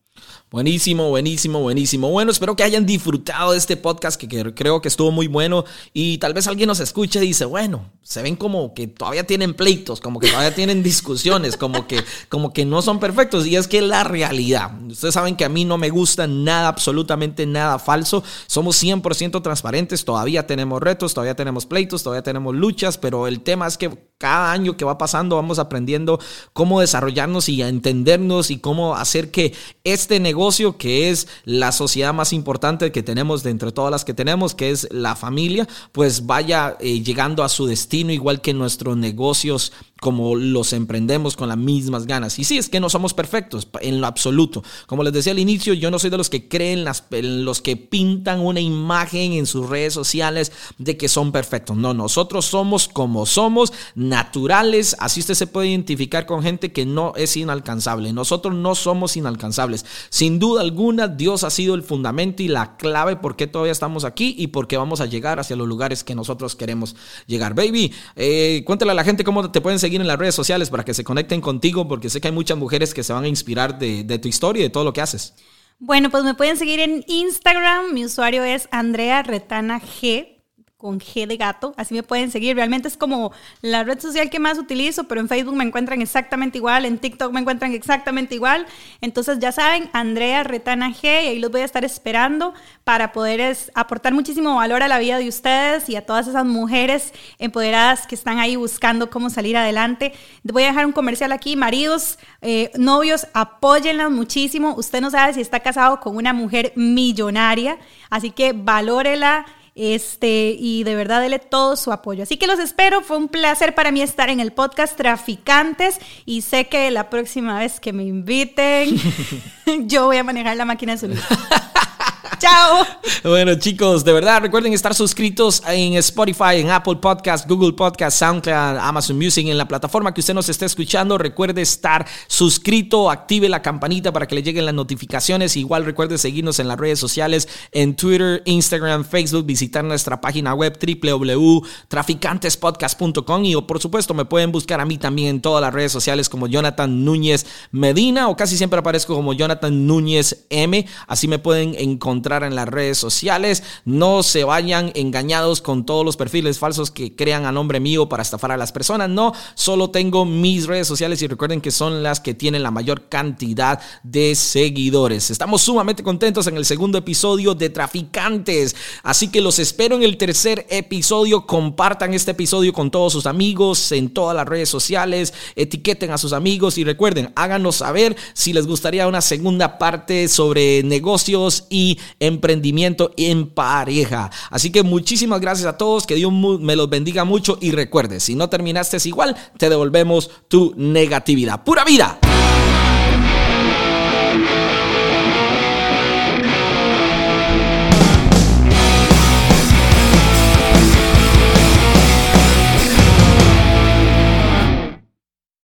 Buenísimo, buenísimo, buenísimo. Bueno, espero que hayan disfrutado de este podcast que, creo que estuvo muy bueno y tal vez alguien nos escuche y dice, bueno, se ven como que todavía tienen pleitos, como que todavía tienen discusiones, como que, como que no son perfectos y es que la realidad. Ustedes saben que a mí no me gusta nada, absolutamente nada falso. Somos 100% transparentes, todavía tenemos retos, todavía tenemos pleitos, todavía tenemos luchas, pero el tema es que cada año que va pasando vamos aprendiendo cómo desarrollarnos y entendernos y cómo hacer que este negocio, que es la sociedad más importante que tenemos de entre todas las que tenemos, que es la familia, pues vaya eh, llegando a su destino igual que nuestros negocios como los emprendemos con las mismas ganas. Y sí, es que no somos perfectos en lo absoluto. Como les decía al inicio, yo no soy de los que creen, las, los que pintan una imagen en sus redes sociales de que son perfectos. No, nosotros somos como somos, naturales. Así usted se puede identificar con gente que no es inalcanzable. Nosotros no somos inalcanzables. Sin duda alguna, Dios ha sido el fundamento y la clave por qué todavía estamos aquí y por qué vamos a llegar hacia los lugares que nosotros queremos llegar. Baby, eh, cuéntale a la gente cómo te pueden seguir seguir en las redes sociales para que se conecten contigo, porque sé que hay muchas mujeres que se van a inspirar de, de tu historia y de todo lo que haces. Bueno, pues me pueden seguir en Instagram. Mi usuario es Andrea Retana G con G de gato, así me pueden seguir. Realmente es como la red social que más utilizo, pero en Facebook me encuentran exactamente igual, en TikTok me encuentran exactamente igual. Entonces ya saben, Andrea Retana G, y ahí los voy a estar esperando para poder aportar muchísimo valor a la vida de ustedes y a todas esas mujeres empoderadas que están ahí buscando cómo salir adelante. Voy a dejar un comercial aquí, maridos, eh, novios, apóyenlas muchísimo. Usted no sabe si está casado con una mujer millonaria, así que valórela este, y de verdad dele todo su apoyo. Así que los espero, fue un placer para mí estar en el podcast Traficantes y sé que la próxima vez que me inviten, yo voy a manejar la máquina de sonido. Chao. Bueno, chicos, de verdad, recuerden estar suscritos en Spotify, en Apple Podcast, Google Podcast, SoundCloud, Amazon Music, en la plataforma que usted nos esté escuchando. Recuerde estar suscrito, active la campanita para que le lleguen las notificaciones. Igual recuerde seguirnos en las redes sociales, en Twitter, Instagram, Facebook, visitar nuestra página web www.traficantespodcast.com y por supuesto me pueden buscar a mí también en todas las redes sociales como Jonathan Núñez Medina o casi siempre aparezco como Jonathan Núñez M. Así me pueden encontrar en las redes sociales. No se vayan engañados con todos los perfiles falsos que crean a nombre mío para estafar a las personas. No, solo tengo mis redes sociales y recuerden que son las que tienen la mayor cantidad de seguidores. Estamos sumamente contentos en el segundo episodio de Traficantes. Así que los espero en el tercer episodio. Compartan este episodio con todos sus amigos en todas las redes sociales. Etiqueten a sus amigos y recuerden, háganos saber si les gustaría una segunda parte sobre negocios y emprendimiento en pareja. Así que muchísimas gracias a todos, que Dios me los bendiga mucho y recuerde, si no terminaste igual, te devolvemos tu negatividad. Pura vida.